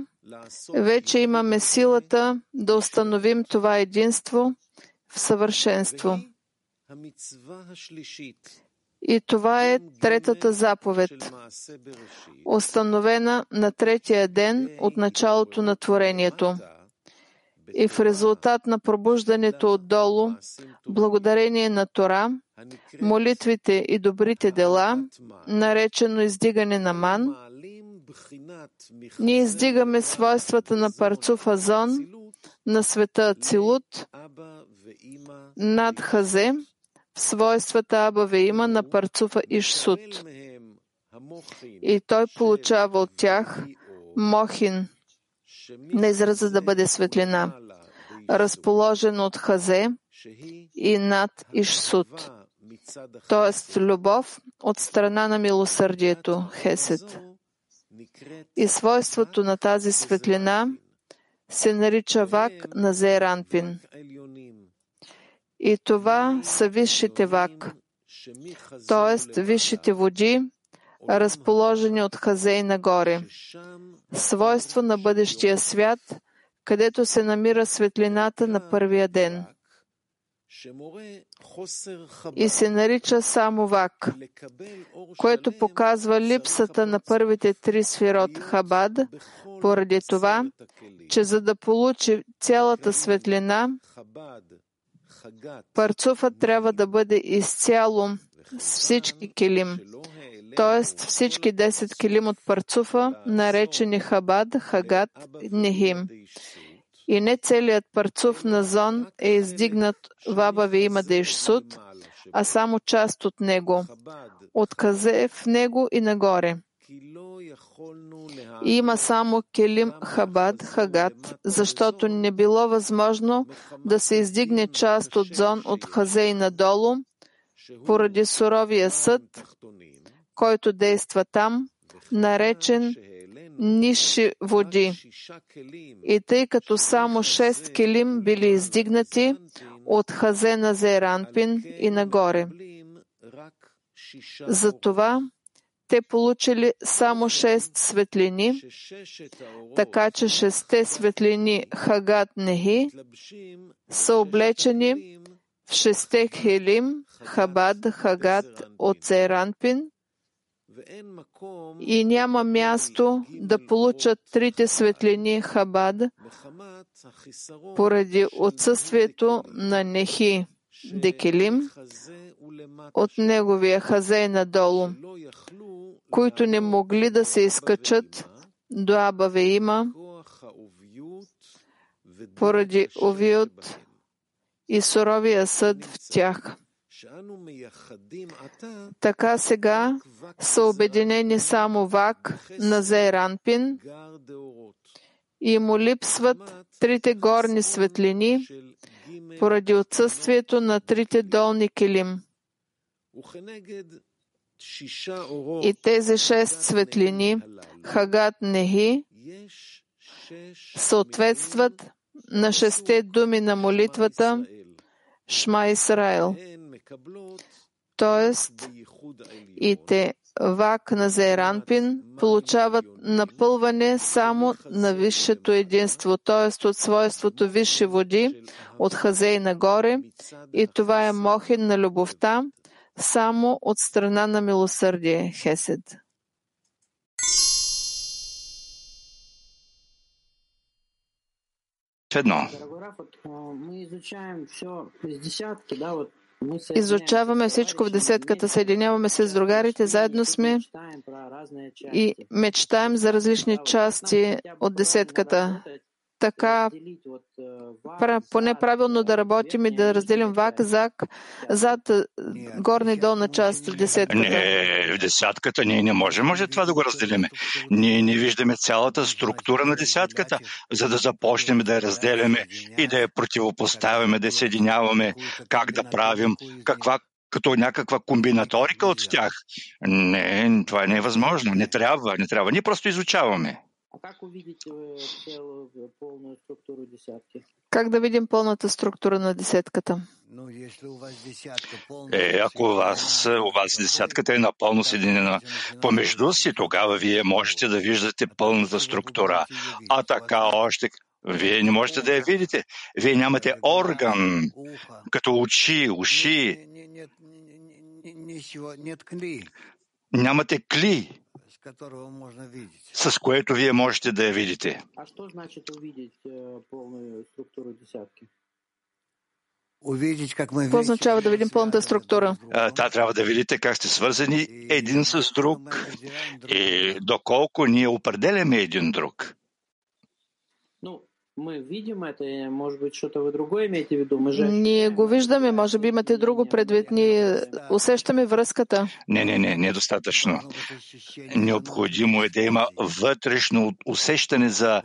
вече имаме силата да установим това единство в съвършенство. И това е третата заповед, установена на третия ден от началото на творението. И в резултат на пробуждането отдолу, благодарение на Тора, молитвите и добрите дела, наречено издигане на ман, ние издигаме свойствата на парцуф Азон, на света Ацилут, над Хазе, свойствата Аба има на парцуфа Ишсут. И той получава от тях Мохин, на израза да бъде светлина, разположен от Хазе и над Ишсут, т.е. любов от страна на милосърдието, Хесед. И свойството на тази светлина се нарича вак на Зейранпин. И това са висшите вак, т.е. висшите води, разположени от Хазей нагоре. Свойство на бъдещия свят, където се намира светлината на първия ден. И се нарича само вак, което показва липсата на първите три сферот Хабад, поради това, че за да получи цялата светлина, парцуфът трябва да бъде изцяло с всички килим, т.е. всички 10 килим от парцуфа, наречени Хабад, Хагат, Нехим. И не целият парцуф на Зон е издигнат в Абави има Дейшсуд, а само част от него, от казе в него и нагоре. Има само Келим Хабад Хагат, защото не било възможно да се издигне част от зон от Хазей надолу, поради суровия съд, който действа там, наречен ниши води. И тъй като само шест келим били издигнати от Хазе на Зейранпин и нагоре. Затова те получили само шест светлини, така че шесте светлини Хагат Нехи са облечени в шесте хелим Хабад Хагат от Зейранпин и няма място да получат трите светлини Хабад поради отсъствието на Нехи Декелим от неговия хазей надолу, които не могли да се изкачат до Абаве има поради овиот и суровия съд в тях. Така сега са обединени само Вак на Зейранпин и му липсват трите горни светлини поради отсъствието на трите долни килим. И тези шест светлини, Хагат Нехи, съответстват на шесте думи на молитвата Шма Исраел. Тоест, и те Вак на Зейранпин получават напълване само на висшето единство, т.е. от свойството висши води, от Хазей нагоре, и това е мохин на любовта, само от страна на милосърдие, Хесед. Едно. Изучаваме всичко в десетката, съединяваме се с другарите, заедно сме и мечтаем за различни части от десетката. Така поне правилно да работим и да разделим вак зак, зад горна и долна част в десятката? Не, в десятката ние не можем може това да го разделиме. Ние не виждаме цялата структура на десятката, за да започнем да я разделяме и да я противопоставяме, да съединяваме, как да правим, каква като някаква комбинаторика от тях. Не, това не е възможно. Не трябва, не трябва. Ние просто изучаваме. А как увидите цяло, пълна структура десятки? Как да видим пълната структура на десятката? Е, ако у вас, у вас десятката е напълно съединена помежду си, тогава вие можете да виждате пълната структура. А така още вие не можете да я видите. Вие нямате орган, като очи, уши. Нямате кли, с което вие можете да я видите. А що значи увидеть пълна структура десятки? Какво означава да видим пълната структура? Та трябва да видите как сте свързани един с друг и доколко ние определяме един друг. Мы видим это, может быть, что-то вы другое имеете в виду? Мы же... Ние го виждаме, може би имате друго предвид. Ние усещаме връзката. Не, не, не, недостатъчно. Необходимо е да има вътрешно усещане за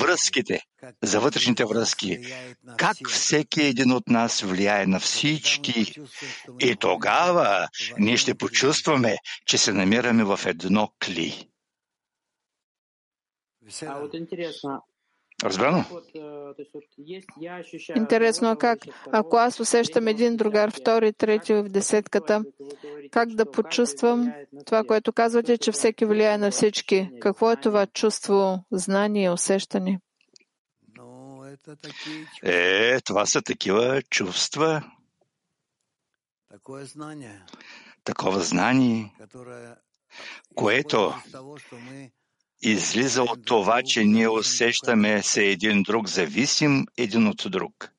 връзките, за вътрешните връзки. Как всеки един от нас влияе на всички. И тогава ние ще почувстваме, че се намираме в едно кли. А вот интересно, Разбрано? Интересно, а как? Ако аз усещам един другар, втори, трети в десетката, как да почувствам това, което казвате, че всеки влияе на всички? Какво е това чувство, знание, усещане? Е, това са такива чувства, такова знание, което излиза от това, че ние усещаме се един друг, зависим един от друг.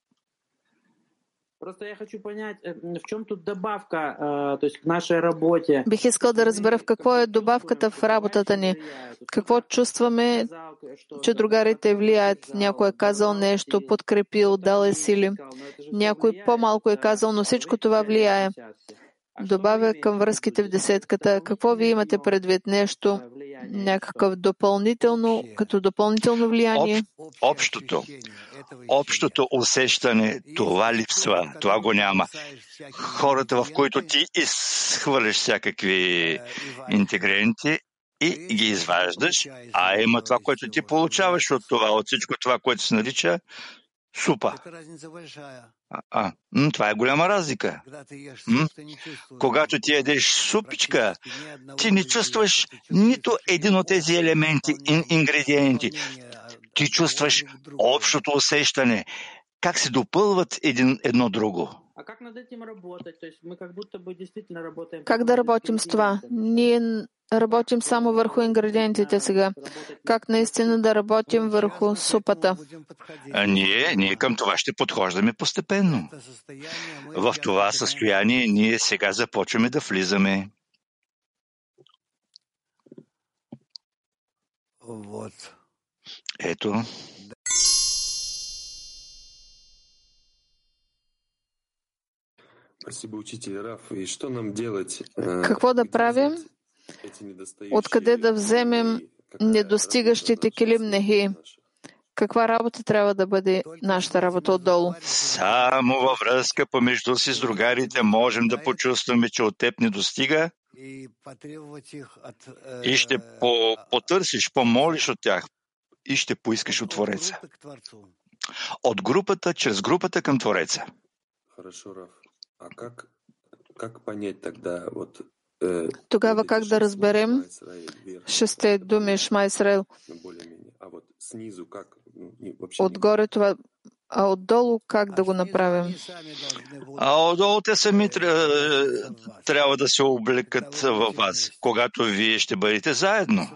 Просто я хочу понять, в чем тут добавка, то есть к нашей работе. Бих искал да разбера в какво е добавката в работата ни. Какво чувстваме, че другарите влияят. Някой е казал нещо, подкрепил, дал е сили. Някой по-малко е казал, но всичко това влияе. Добавя към връзките в десетката. Какво ви имате предвид? Нещо, някакъв допълнително, като допълнително влияние? Об, общото, общото усещане, това липсва, това го няма. Хората, в които ти изхвърляш всякакви интегренти и ги изваждаш, а има това, което ти получаваш от това, от всичко това, което се нарича супа. А, а, това е голяма разлика. М? Когато ти ядеш супичка, ти не чувстваш нито един от тези елементи, ин, ингредиенти. Ти чувстваш общото усещане, как се допълват един едно друго. А как над этим работать? То есть мы как будто бы действительно работаем... Как да работим с това? Ние работим само върху ингредиентите сега. Как наистина да работим върху супата? А ние, ние към това ще подхождаме постепенно. В това състояние ние сега започваме да влизаме. Ето. Какво да правим? Откъде да вземем недостигащите килимнехи? Каква работа трябва да бъде нашата работа отдолу? Само във връзка помежду си с другарите можем да почувстваме, че от теб не достига и ще по- потърсиш, помолиш от тях и ще поискаш от Твореца. От групата, чрез групата към Твореца. А как, как понять тогда вот тогава как да разберем шесте думи Шма Исраил? Отгоре това, а отдолу как да го направим? А отдолу те сами трябва да се облекат в вас, когато вие ще бъдете заедно.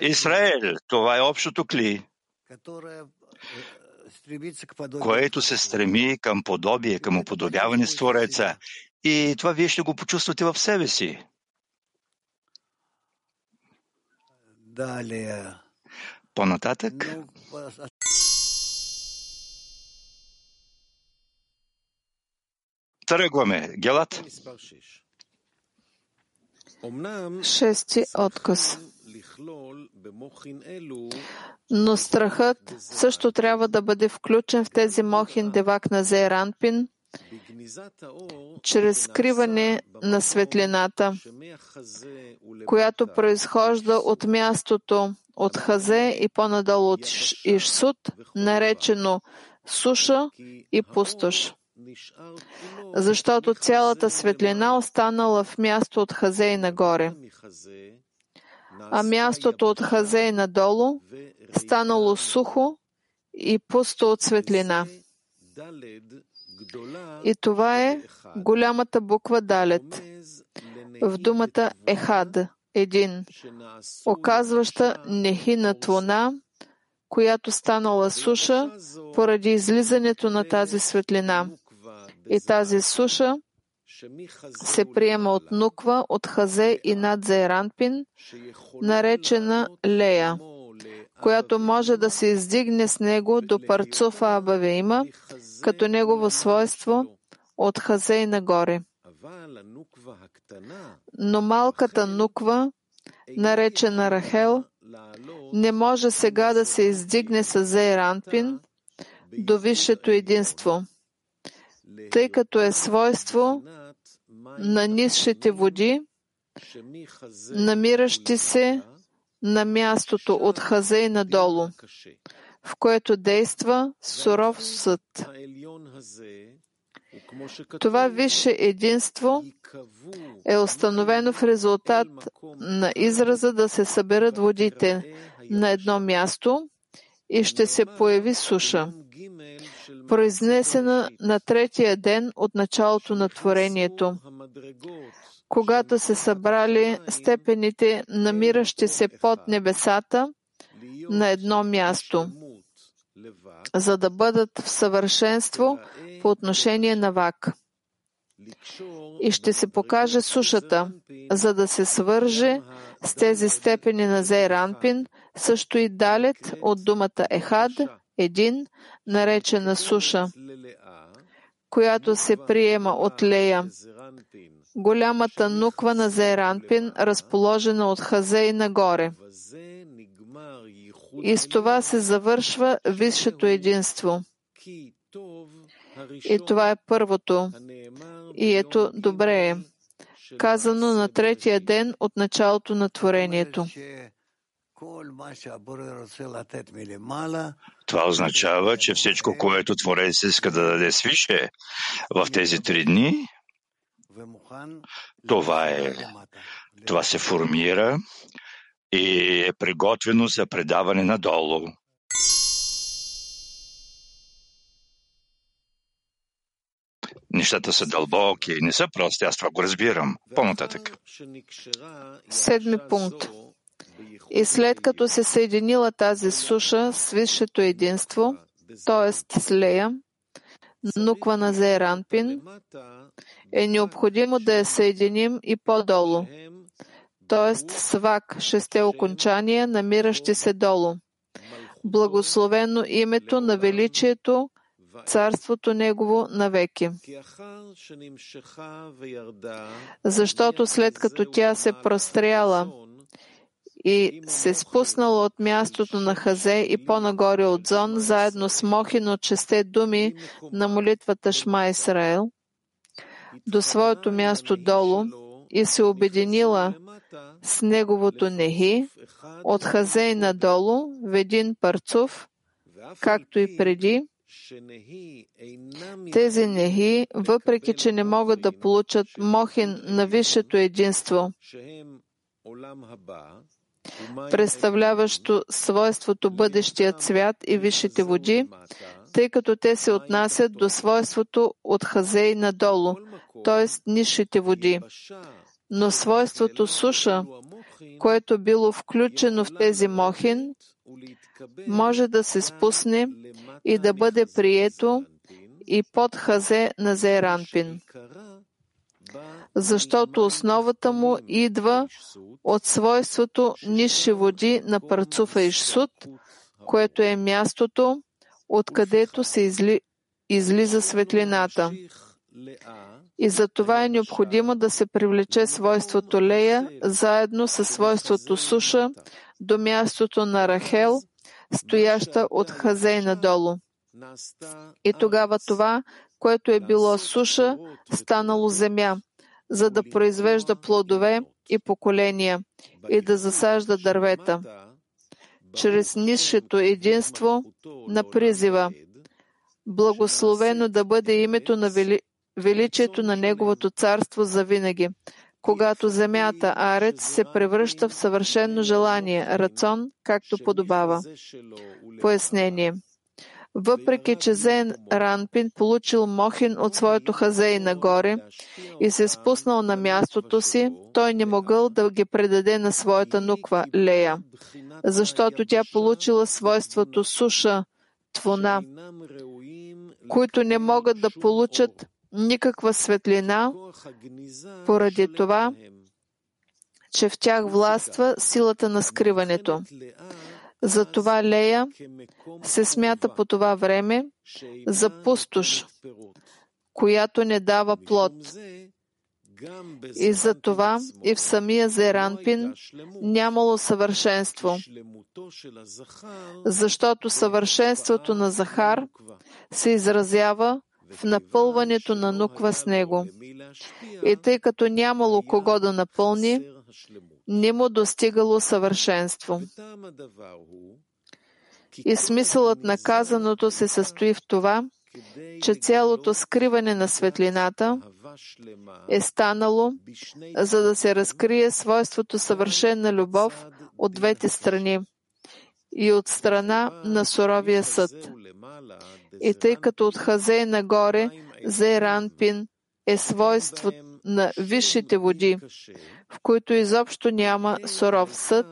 Израел, това е общото кли, което се стреми към подобие, към уподобяване с Твореца. И това вие ще го почувствате в себе си. По-нататък. Тръгваме. Гелат. Шести отказ. Но страхът също трябва да бъде включен в тези мохин девак на Зейранпин, чрез скриване на светлината, която произхожда от мястото от Хазе и по-надолу от Ишсуд, наречено суша и пустош. Защото цялата светлина останала в място от Хазей нагоре, а мястото от Хазей надолу станало сухо и пусто от светлина. И това е голямата буква Далет в думата Ехад, един, оказваща нехи на твона, която станала суша поради излизането на тази светлина. И тази суша се приема от Нуква, от Хазе и над Зайранпин, наречена Лея, която може да се издигне с него до парцуфа Абавейма, като негово свойство от Хазей нагоре. Но малката Нуква, наречена Рахел, не може сега да се издигне с Зейранпин до висшето единство, тъй като е свойство на низшите води, намиращи се на мястото от Хазей надолу, в което действа суров съд. Това висше единство е установено в резултат на израза да се съберат водите на едно място и ще се появи суша, произнесена на третия ден от началото на творението, когато се събрали степените, намиращи се под небесата, на едно място, за да бъдат в съвършенство по отношение на вак. И ще се покаже сушата, за да се свърже с тези степени на Зейранпин, също и далет от думата Ехад, един, наречена суша, която се приема от Лея, голямата нуква на Зейранпин, разположена от Хазей нагоре. И с това се завършва висшето единство. И това е първото. И ето добре е. Казано на третия ден от началото на творението. Това означава, че всичко, което Творец иска да даде свише в тези три дни, това е. Това се формира и е приготвено за предаване надолу. Нещата са дълбоки и не са прости, аз това го разбирам. По-нататък. Седми пункт. И след като се съединила тази суша с висшето единство, т.е. с Лея, нуква на Зейранпин, е необходимо да я съединим и по-долу, т.е. с вак, шесте окончания, намиращи се долу. Благословено името на величието, царството Негово навеки. Защото след като тя се простряла и се спуснала от мястото на Хазе и по-нагоре от Зон, заедно с Мохин от шесте думи на молитвата Шма Исраел, до своето място долу и се обединила с неговото нехи от Хазей надолу в един парцов, както и преди, тези нехи, въпреки че не могат да получат мохин на висшето единство, представляващо свойството бъдещия цвят и висшите води, тъй като те се отнасят до свойството от Хазей надолу, т.е. нишите води. Но свойството суша, което било включено в тези мохин, може да се спусне и да бъде прието и под хазе на Зейранпин. Защото основата му идва от свойството нисши води на Парцуфа Ишсуд, което е мястото, откъдето се изли... излиза светлината. И за това е необходимо да се привлече свойството Лея заедно с свойството Суша до мястото на Рахел, стояща от Хазей надолу. И тогава това, което е било суша, станало земя, за да произвежда плодове и поколения и да засажда дървета. Чрез нисшето единство на призива. Благословено да бъде името на вели... величието на Неговото царство за винаги. Когато земята, арец, се превръща в съвършено желание, рацион, както подобава. Пояснение. Въпреки, че Зен Ранпин получил Мохин от своето хазей нагоре и се спуснал на мястото си, той не могъл да ги предаде на своята нуква Лея, защото тя получила свойството суша, твона, които не могат да получат никаква светлина, поради това, че в тях властва силата на скриването. Затова Лея се смята по това време за пустош, която не дава плод. И за това и в самия Зеранпин нямало съвършенство, защото съвършенството на Захар се изразява в напълването на нуква с него. И тъй като нямало кого да напълни, не му достигало съвършенство. И смисълът на казаното се състои в това, че цялото скриване на светлината е станало, за да се разкрие свойството съвършена любов от двете страни и от страна на суровия съд. И тъй като от Хазей нагоре Зейранпин е свойство на висшите води, в които изобщо няма суров съд,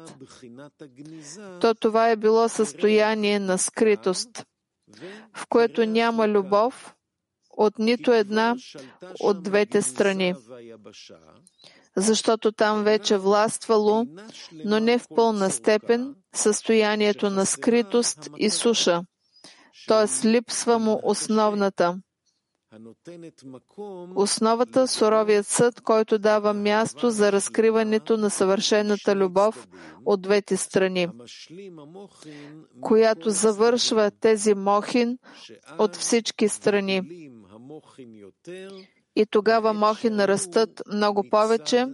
то това е било състояние на скритост, в което няма любов от нито една от двете страни, защото там вече властвало, но не в пълна степен, състоянието на скритост и суша, т.е. липсва му основната Основата суровият съд, който дава място за разкриването на съвършената любов от двете страни, която завършва тези мохин от всички страни. И тогава мохин растат много повече,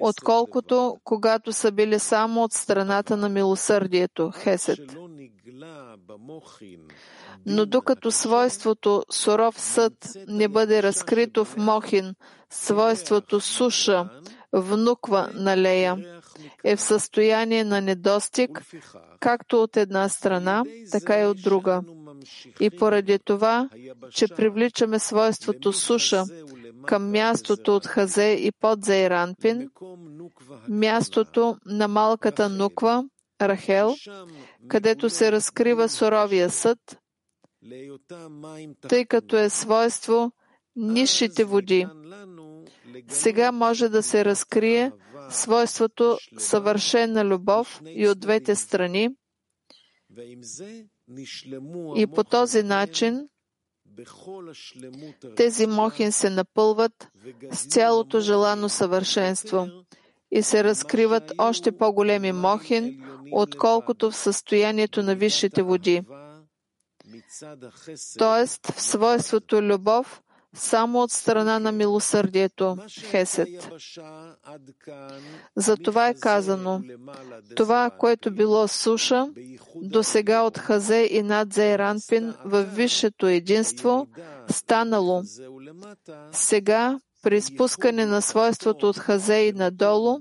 отколкото когато са били само от страната на милосърдието, Хесед. Но докато свойството суров съд не бъде разкрито в Мохин, свойството суша, внуква на Лея, е в състояние на недостиг, както от една страна, така и от друга. И поради това, че привличаме свойството суша към мястото от Хазе и под Зейранпин, мястото на малката нуква, Рахел, където се разкрива суровия съд, тъй като е свойство нишите води. Сега може да се разкрие свойството съвършена любов и от двете страни. И по този начин тези мохин се напълват с цялото желано съвършенство и се разкриват още по-големи мохин, отколкото в състоянието на висшите води. Тоест в свойството любов само от страна на милосърдието, Хесед. За това е казано, това, което било суша, до сега от Хазе и над Зейранпин в висшето единство, станало. Сега, при спускане на свойството от Хазе и надолу,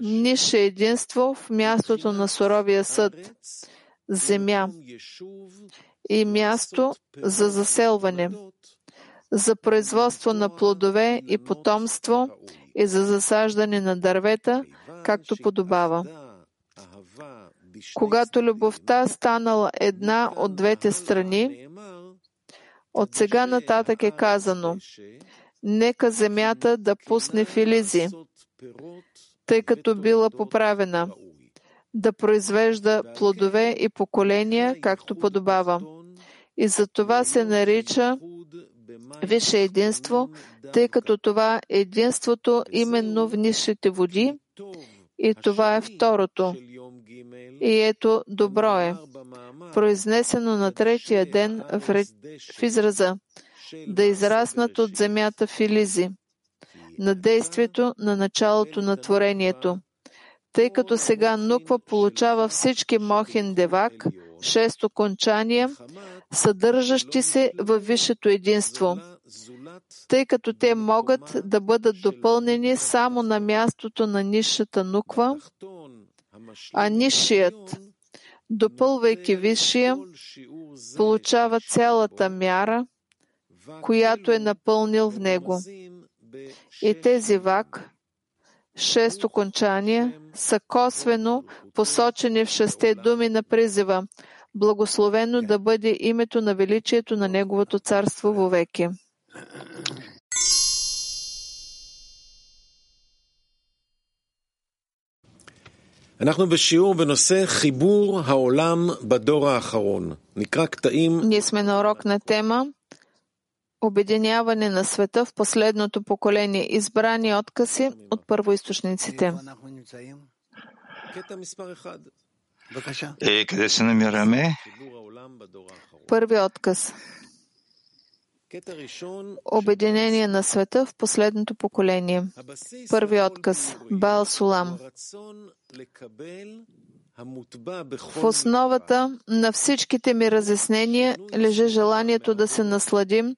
нише единство в мястото на суровия съд, земя и място за заселване, за производство на плодове и потомство и за засаждане на дървета, както подобава. Когато любовта станала една от двете страни, от сега нататък е казано, нека земята да пусне филизи, тъй като била поправена, да произвежда плодове и поколения, както подобава. И за това се нарича висше единство, тъй като това е единството именно в нишите води, и това е второто. И ето добро е, произнесено на третия ден в, ре... в израза да израснат от земята филизи, на действието на началото на творението. Тъй като сега Нуква получава всички Мохин Девак, шест окончания, съдържащи се във висшето единство, тъй като те могат да бъдат допълнени само на мястото на нишата Нуква, а нишият, допълвайки висшия, получава цялата мяра, която е напълнил в него. И тези вак, шест окончания, са косвено посочени в шесте думи на призива. Благословено да бъде името на величието на Неговото царство вовеки. Ние сме на урок на тема Обединяване на света в последното поколение, избрани откази от първоисточниците. Е, къде се намираме? Първи отказ. Обединение на света в последното поколение. Първи отказ. Баал Сулам. В основата на всичките ми разяснения лежи желанието да се насладим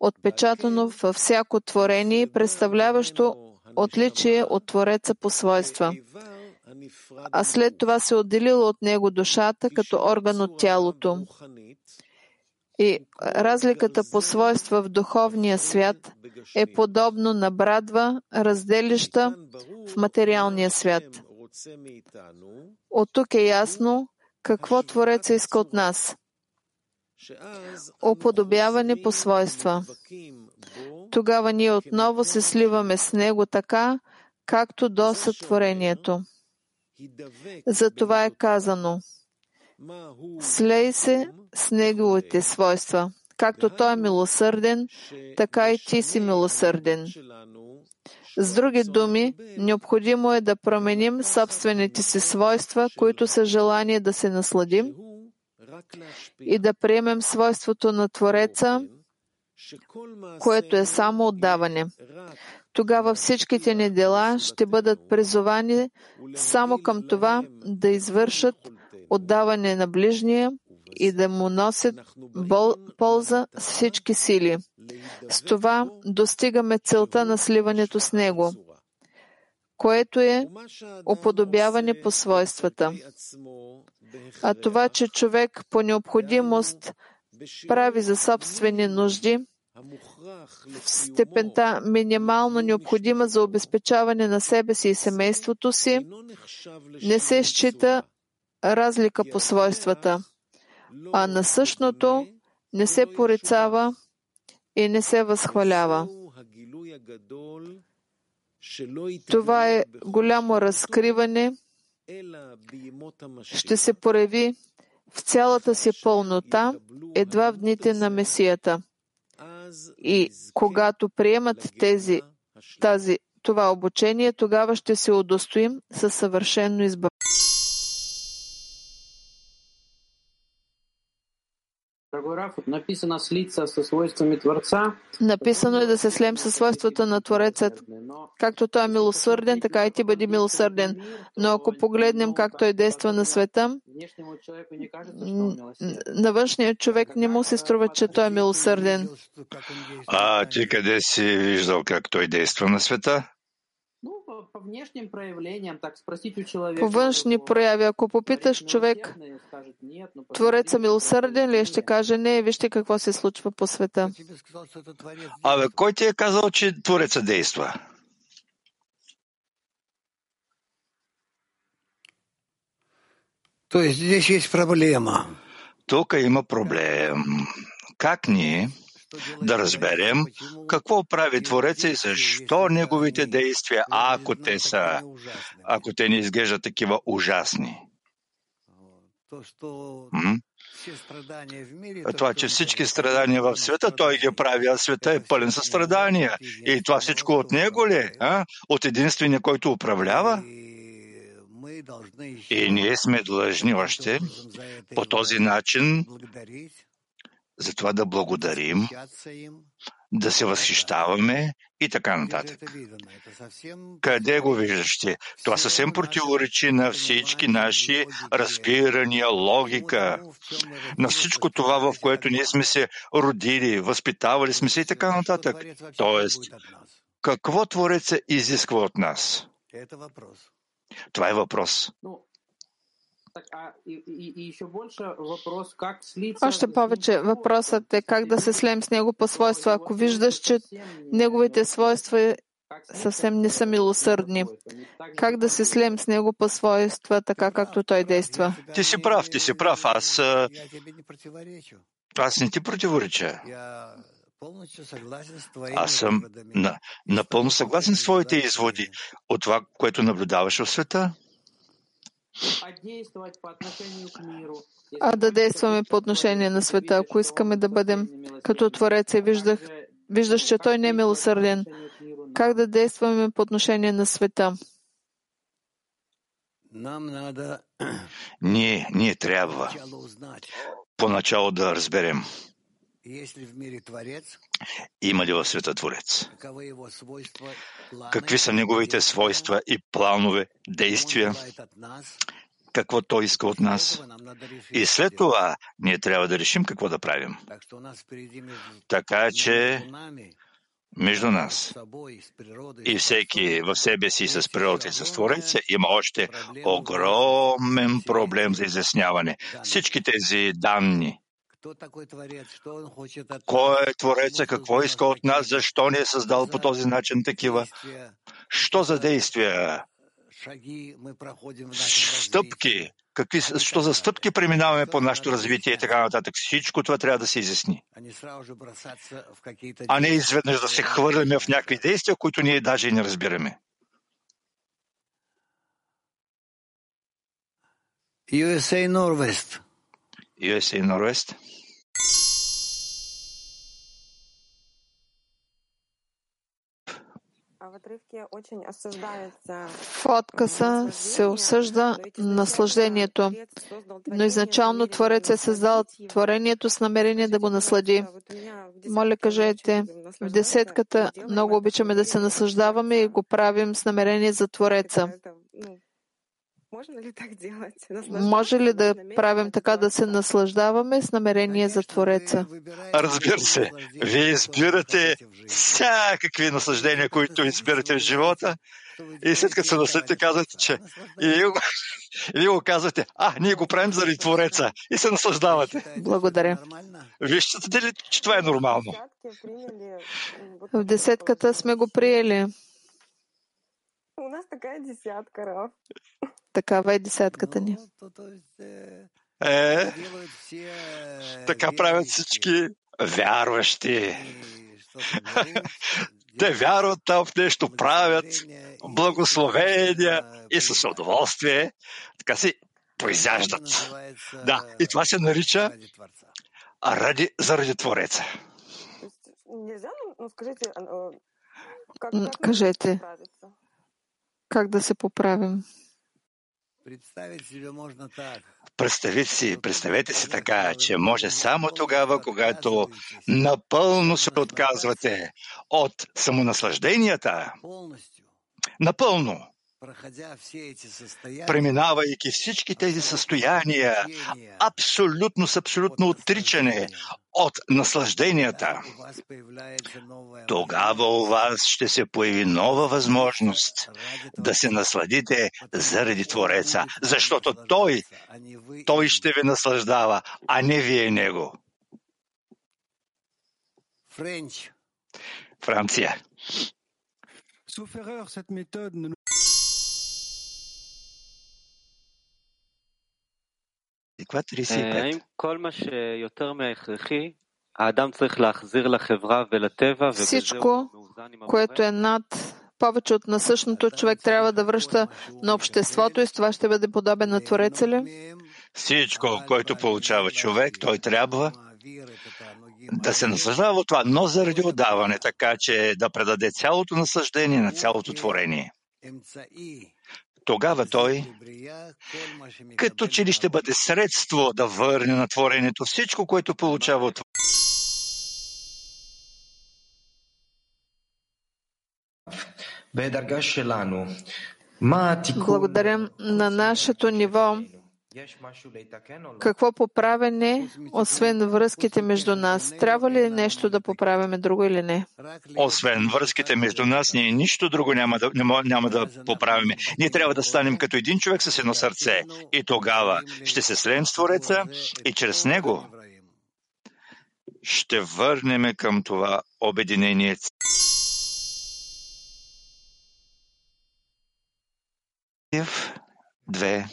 отпечатано във всяко творение, представляващо отличие от Твореца по свойства. А след това се отделила от него душата като орган от тялото. И разликата по свойства в духовния свят е подобно на брадва, разделища в материалния свят. От тук е ясно какво Твореца иска от нас. Уподобяване по свойства. Тогава ние отново се сливаме с Него така, както до сътворението. За това е казано Слей се с Неговите свойства. Както Той е милосърден, така и ти си милосърден. С други думи, необходимо е да променим собствените си свойства, които са желание да се насладим, и да приемем свойството на Твореца, което е само отдаване. Тогава всичките ни дела ще бъдат призвани само към това да извършат отдаване на ближния и да му носят бол, полза с всички сили. С това достигаме целта на сливането с него, което е уподобяване по свойствата. А това, че човек по необходимост прави за собствени нужди, в степента минимално необходима за обезпечаване на себе си и семейството си, не се счита разлика по свойствата, а на същото не се порицава и не се възхвалява. Това е голямо разкриване, ще се прояви в цялата си пълнота едва в дните на Месията. И когато приемат тези, тази, това обучение, тогава ще се удостоим със съвършено избавление. Написано е да се слем със свойствата на Твореца. Както той е милосърден, така и ти бъди милосърден. Но ако погледнем как той действа на света, на външния човек не му се струва, че той е милосърден. А ти къде си виждал как той действа на света? По внешним проявлениям, так спросить у человека. По външни прояви, ако попиташ човек, Творец е милосърден ли, ще каже не, вижте какво се случва по света. Абе, кой ти е казал, че Твореца действа? То есть здесь есть проблема. Тук има проблем. Как ние да разберем какво прави Твореца и защо неговите действия, ако те са, ако те не изглеждат такива ужасни. М? Това, че всички страдания в света, той ги прави, а света е пълен със страдания. И това всичко от него ли? е? А? От единствения, който управлява? И ние сме длъжни още по този начин за това да благодарим, да се възхищаваме и така нататък. Къде го виждате? Това съвсем противоречи на всички наши разбирания, логика, на всичко това, в което ние сме се родили, възпитавали сме се и така нататък. Тоест, какво Твореца изисква от нас? Това е въпрос. Още повече въпросът е как да се слеем с него по свойства. Ако виждаш, че неговите свойства съвсем не са милосърдни, как да се слеем с него по свойства, така както той действа? Ти си прав, ти си прав. Аз, аз не ти противореча. Аз съм на, напълно съгласен с твоите изводи от това, което наблюдаваш в света. А да действаме по отношение на света, ако искаме да бъдем като Творец и виждах, виждаш, че Той не е милосърден, как да действаме по отношение на света? Ние, ние трябва поначало да разберем има ли в света Творец? Какви са неговите свойства и планове, действия? Какво той иска от нас? И след това ние трябва да решим какво да правим. Така че между нас и всеки в себе си с природа и с Твореца има още огромен проблем за изясняване. Всички тези данни, кой е Твореца, какво иска от нас, защо ни е създал по този начин такива? Що за действия? Стъпки. Какви, що за стъпки преминаваме по нашето развитие и така нататък. Всичко това трябва да се изясни. А не изведнъж да се хвърляме в някакви действия, които ние даже и не разбираме. USA Norwest. USA Norwest. В откъса се осъжда наслаждението, но изначално Творец е създал творението с намерение да го наслади. Моля, кажете, в десетката много обичаме да се наслаждаваме и го правим с намерение за Твореца. Може ли да правим така да се наслаждаваме с намерение за Твореца? Разбира се. Вие избирате всякакви наслаждения, които избирате в живота. И след като се наследите, казвате, че... И вие, го... и вие го казвате, а, ние го правим заради Твореца. И се наслаждавате. Благодаря. Вие считате ли, че това е нормално? В десетката сме го приели. У нас такая десятка, Раф. Такава е десятката ни. Е, така правят всички вярващи. Те вярват там в нещо, правят благословения и с удоволствие така си произяждат. Да, и това се нарича ради, заради Твореца. Кажете, как да се поправим? Представете си, представете си така, че може само тогава, когато напълно се отказвате от самонаслажденията, напълно, преминавайки всички тези състояния, абсолютно с абсолютно отричане от наслажденията, тогава у вас ще се появи нова възможност да се насладите заради Твореца, защото Той, Той ще ви наслаждава, а не вие Него. Франция. Каква 35? Всичко, което е над повече от насъщното, човек трябва да връща на обществото и с това ще бъде подобен на Твореца ли? Всичко, което получава човек, той трябва да се наслаждава от това, но заради отдаване, така че да предаде цялото наслаждение на цялото творение. Тогава той, като че ли ще бъде средство да върне на творението всичко, което получава от Благодарим на нашето ниво. Какво поправяне, освен връзките между нас? Трябва ли нещо да поправяме друго или не? Освен връзките между нас, ние нищо друго няма да, няма да поправим. Ние трябва да станем като един човек с едно сърце. И тогава ще се слеем с Твореца и чрез него ще върнем към това обединение. Две.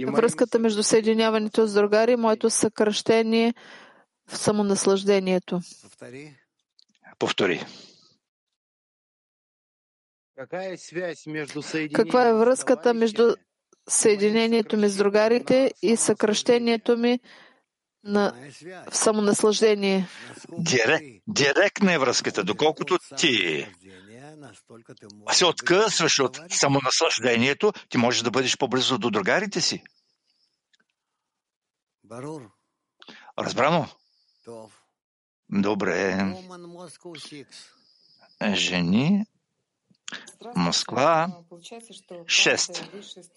Връзката между съединяването с другари, моето съкръщение в самонаслаждението. Повтори. Каква е връзката между съединението ми с другарите и съкръщението ми на в самонаслаждение? Дирек, директна е връзката, доколкото ти се откъсваш от самонаслаждението, ти можеш да бъдеш по-близо до другарите си. Разбрано? Добре. Жени. Москва. 6.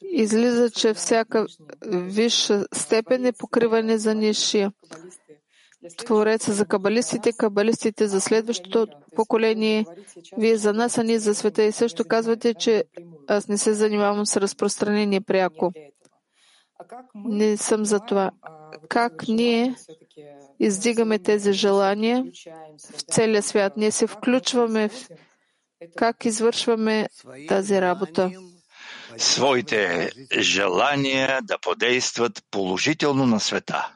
Излиза, че всяка висша степен е покриване за нишия. Твореца за кабалистите, кабалистите за следващото поколение. Вие за нас, а ние за света. И също казвате, че аз не се занимавам с разпространение пряко. Не съм за това. Как ние издигаме тези желания в целия свят? Ние се включваме в как извършваме тази работа? Своите желания да подействат положително на света.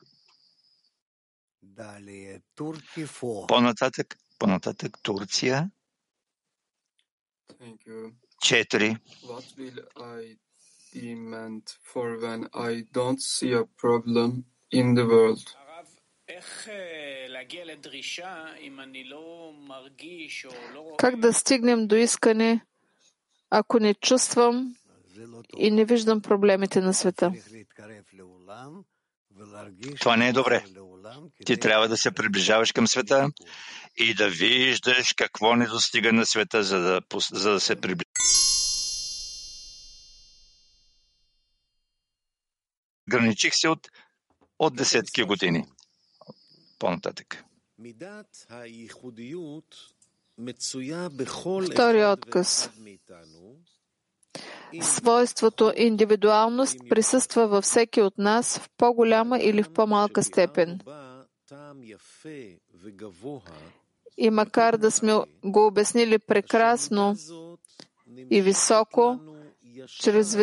По-нататък, по-нататък Турция. Четири. What will I demand for when I don't see a problem in the world? Как да стигнем до искане, ако не чувствам и не виждам проблемите на света? Това не е добре. Ти трябва да се приближаваш към света и да виждаш какво не достига на света, за да, за да се приближиш. Граничих се от, от десетки години. По-нататък. Втори отказ. Свойството индивидуалност присъства във всеки от нас в по-голяма или в по-малка степен. И макар да сме го обяснили прекрасно и високо, чрез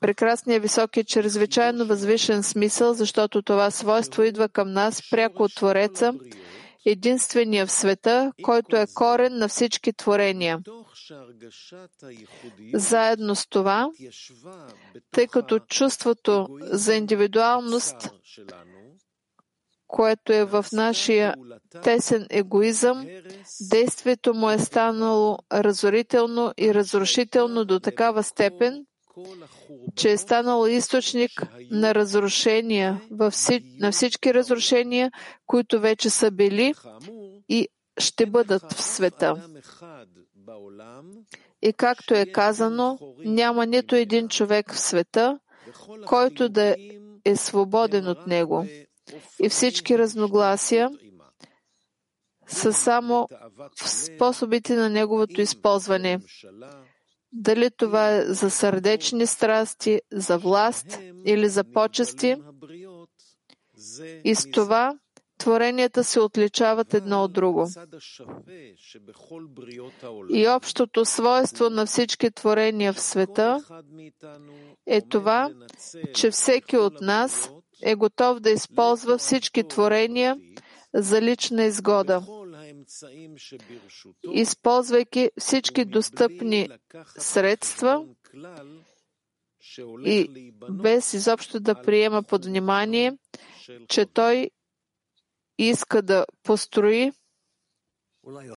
прекрасния високи чрезвичайно възвишен смисъл, защото това свойство идва към нас пряко от Твореца, единствения в света, който е корен на всички творения. Заедно с това, тъй като чувството за индивидуалност, което е в нашия тесен егоизъм, действието му е станало разорително и разрушително до такава степен, че е станало източник на разрушения, на всички разрушения, които вече са били и ще бъдат в света. И както е казано, няма нито един човек в света, който да е свободен от него. И всички разногласия са само в способите на неговото използване. Дали това е за сърдечни страсти, за власт или за почести. И с това творенията се отличават едно от друго. И общото свойство на всички творения в света е това, че всеки от нас е готов да използва всички творения за лична изгода, използвайки всички достъпни средства и без изобщо да приема под внимание, че той иска да построи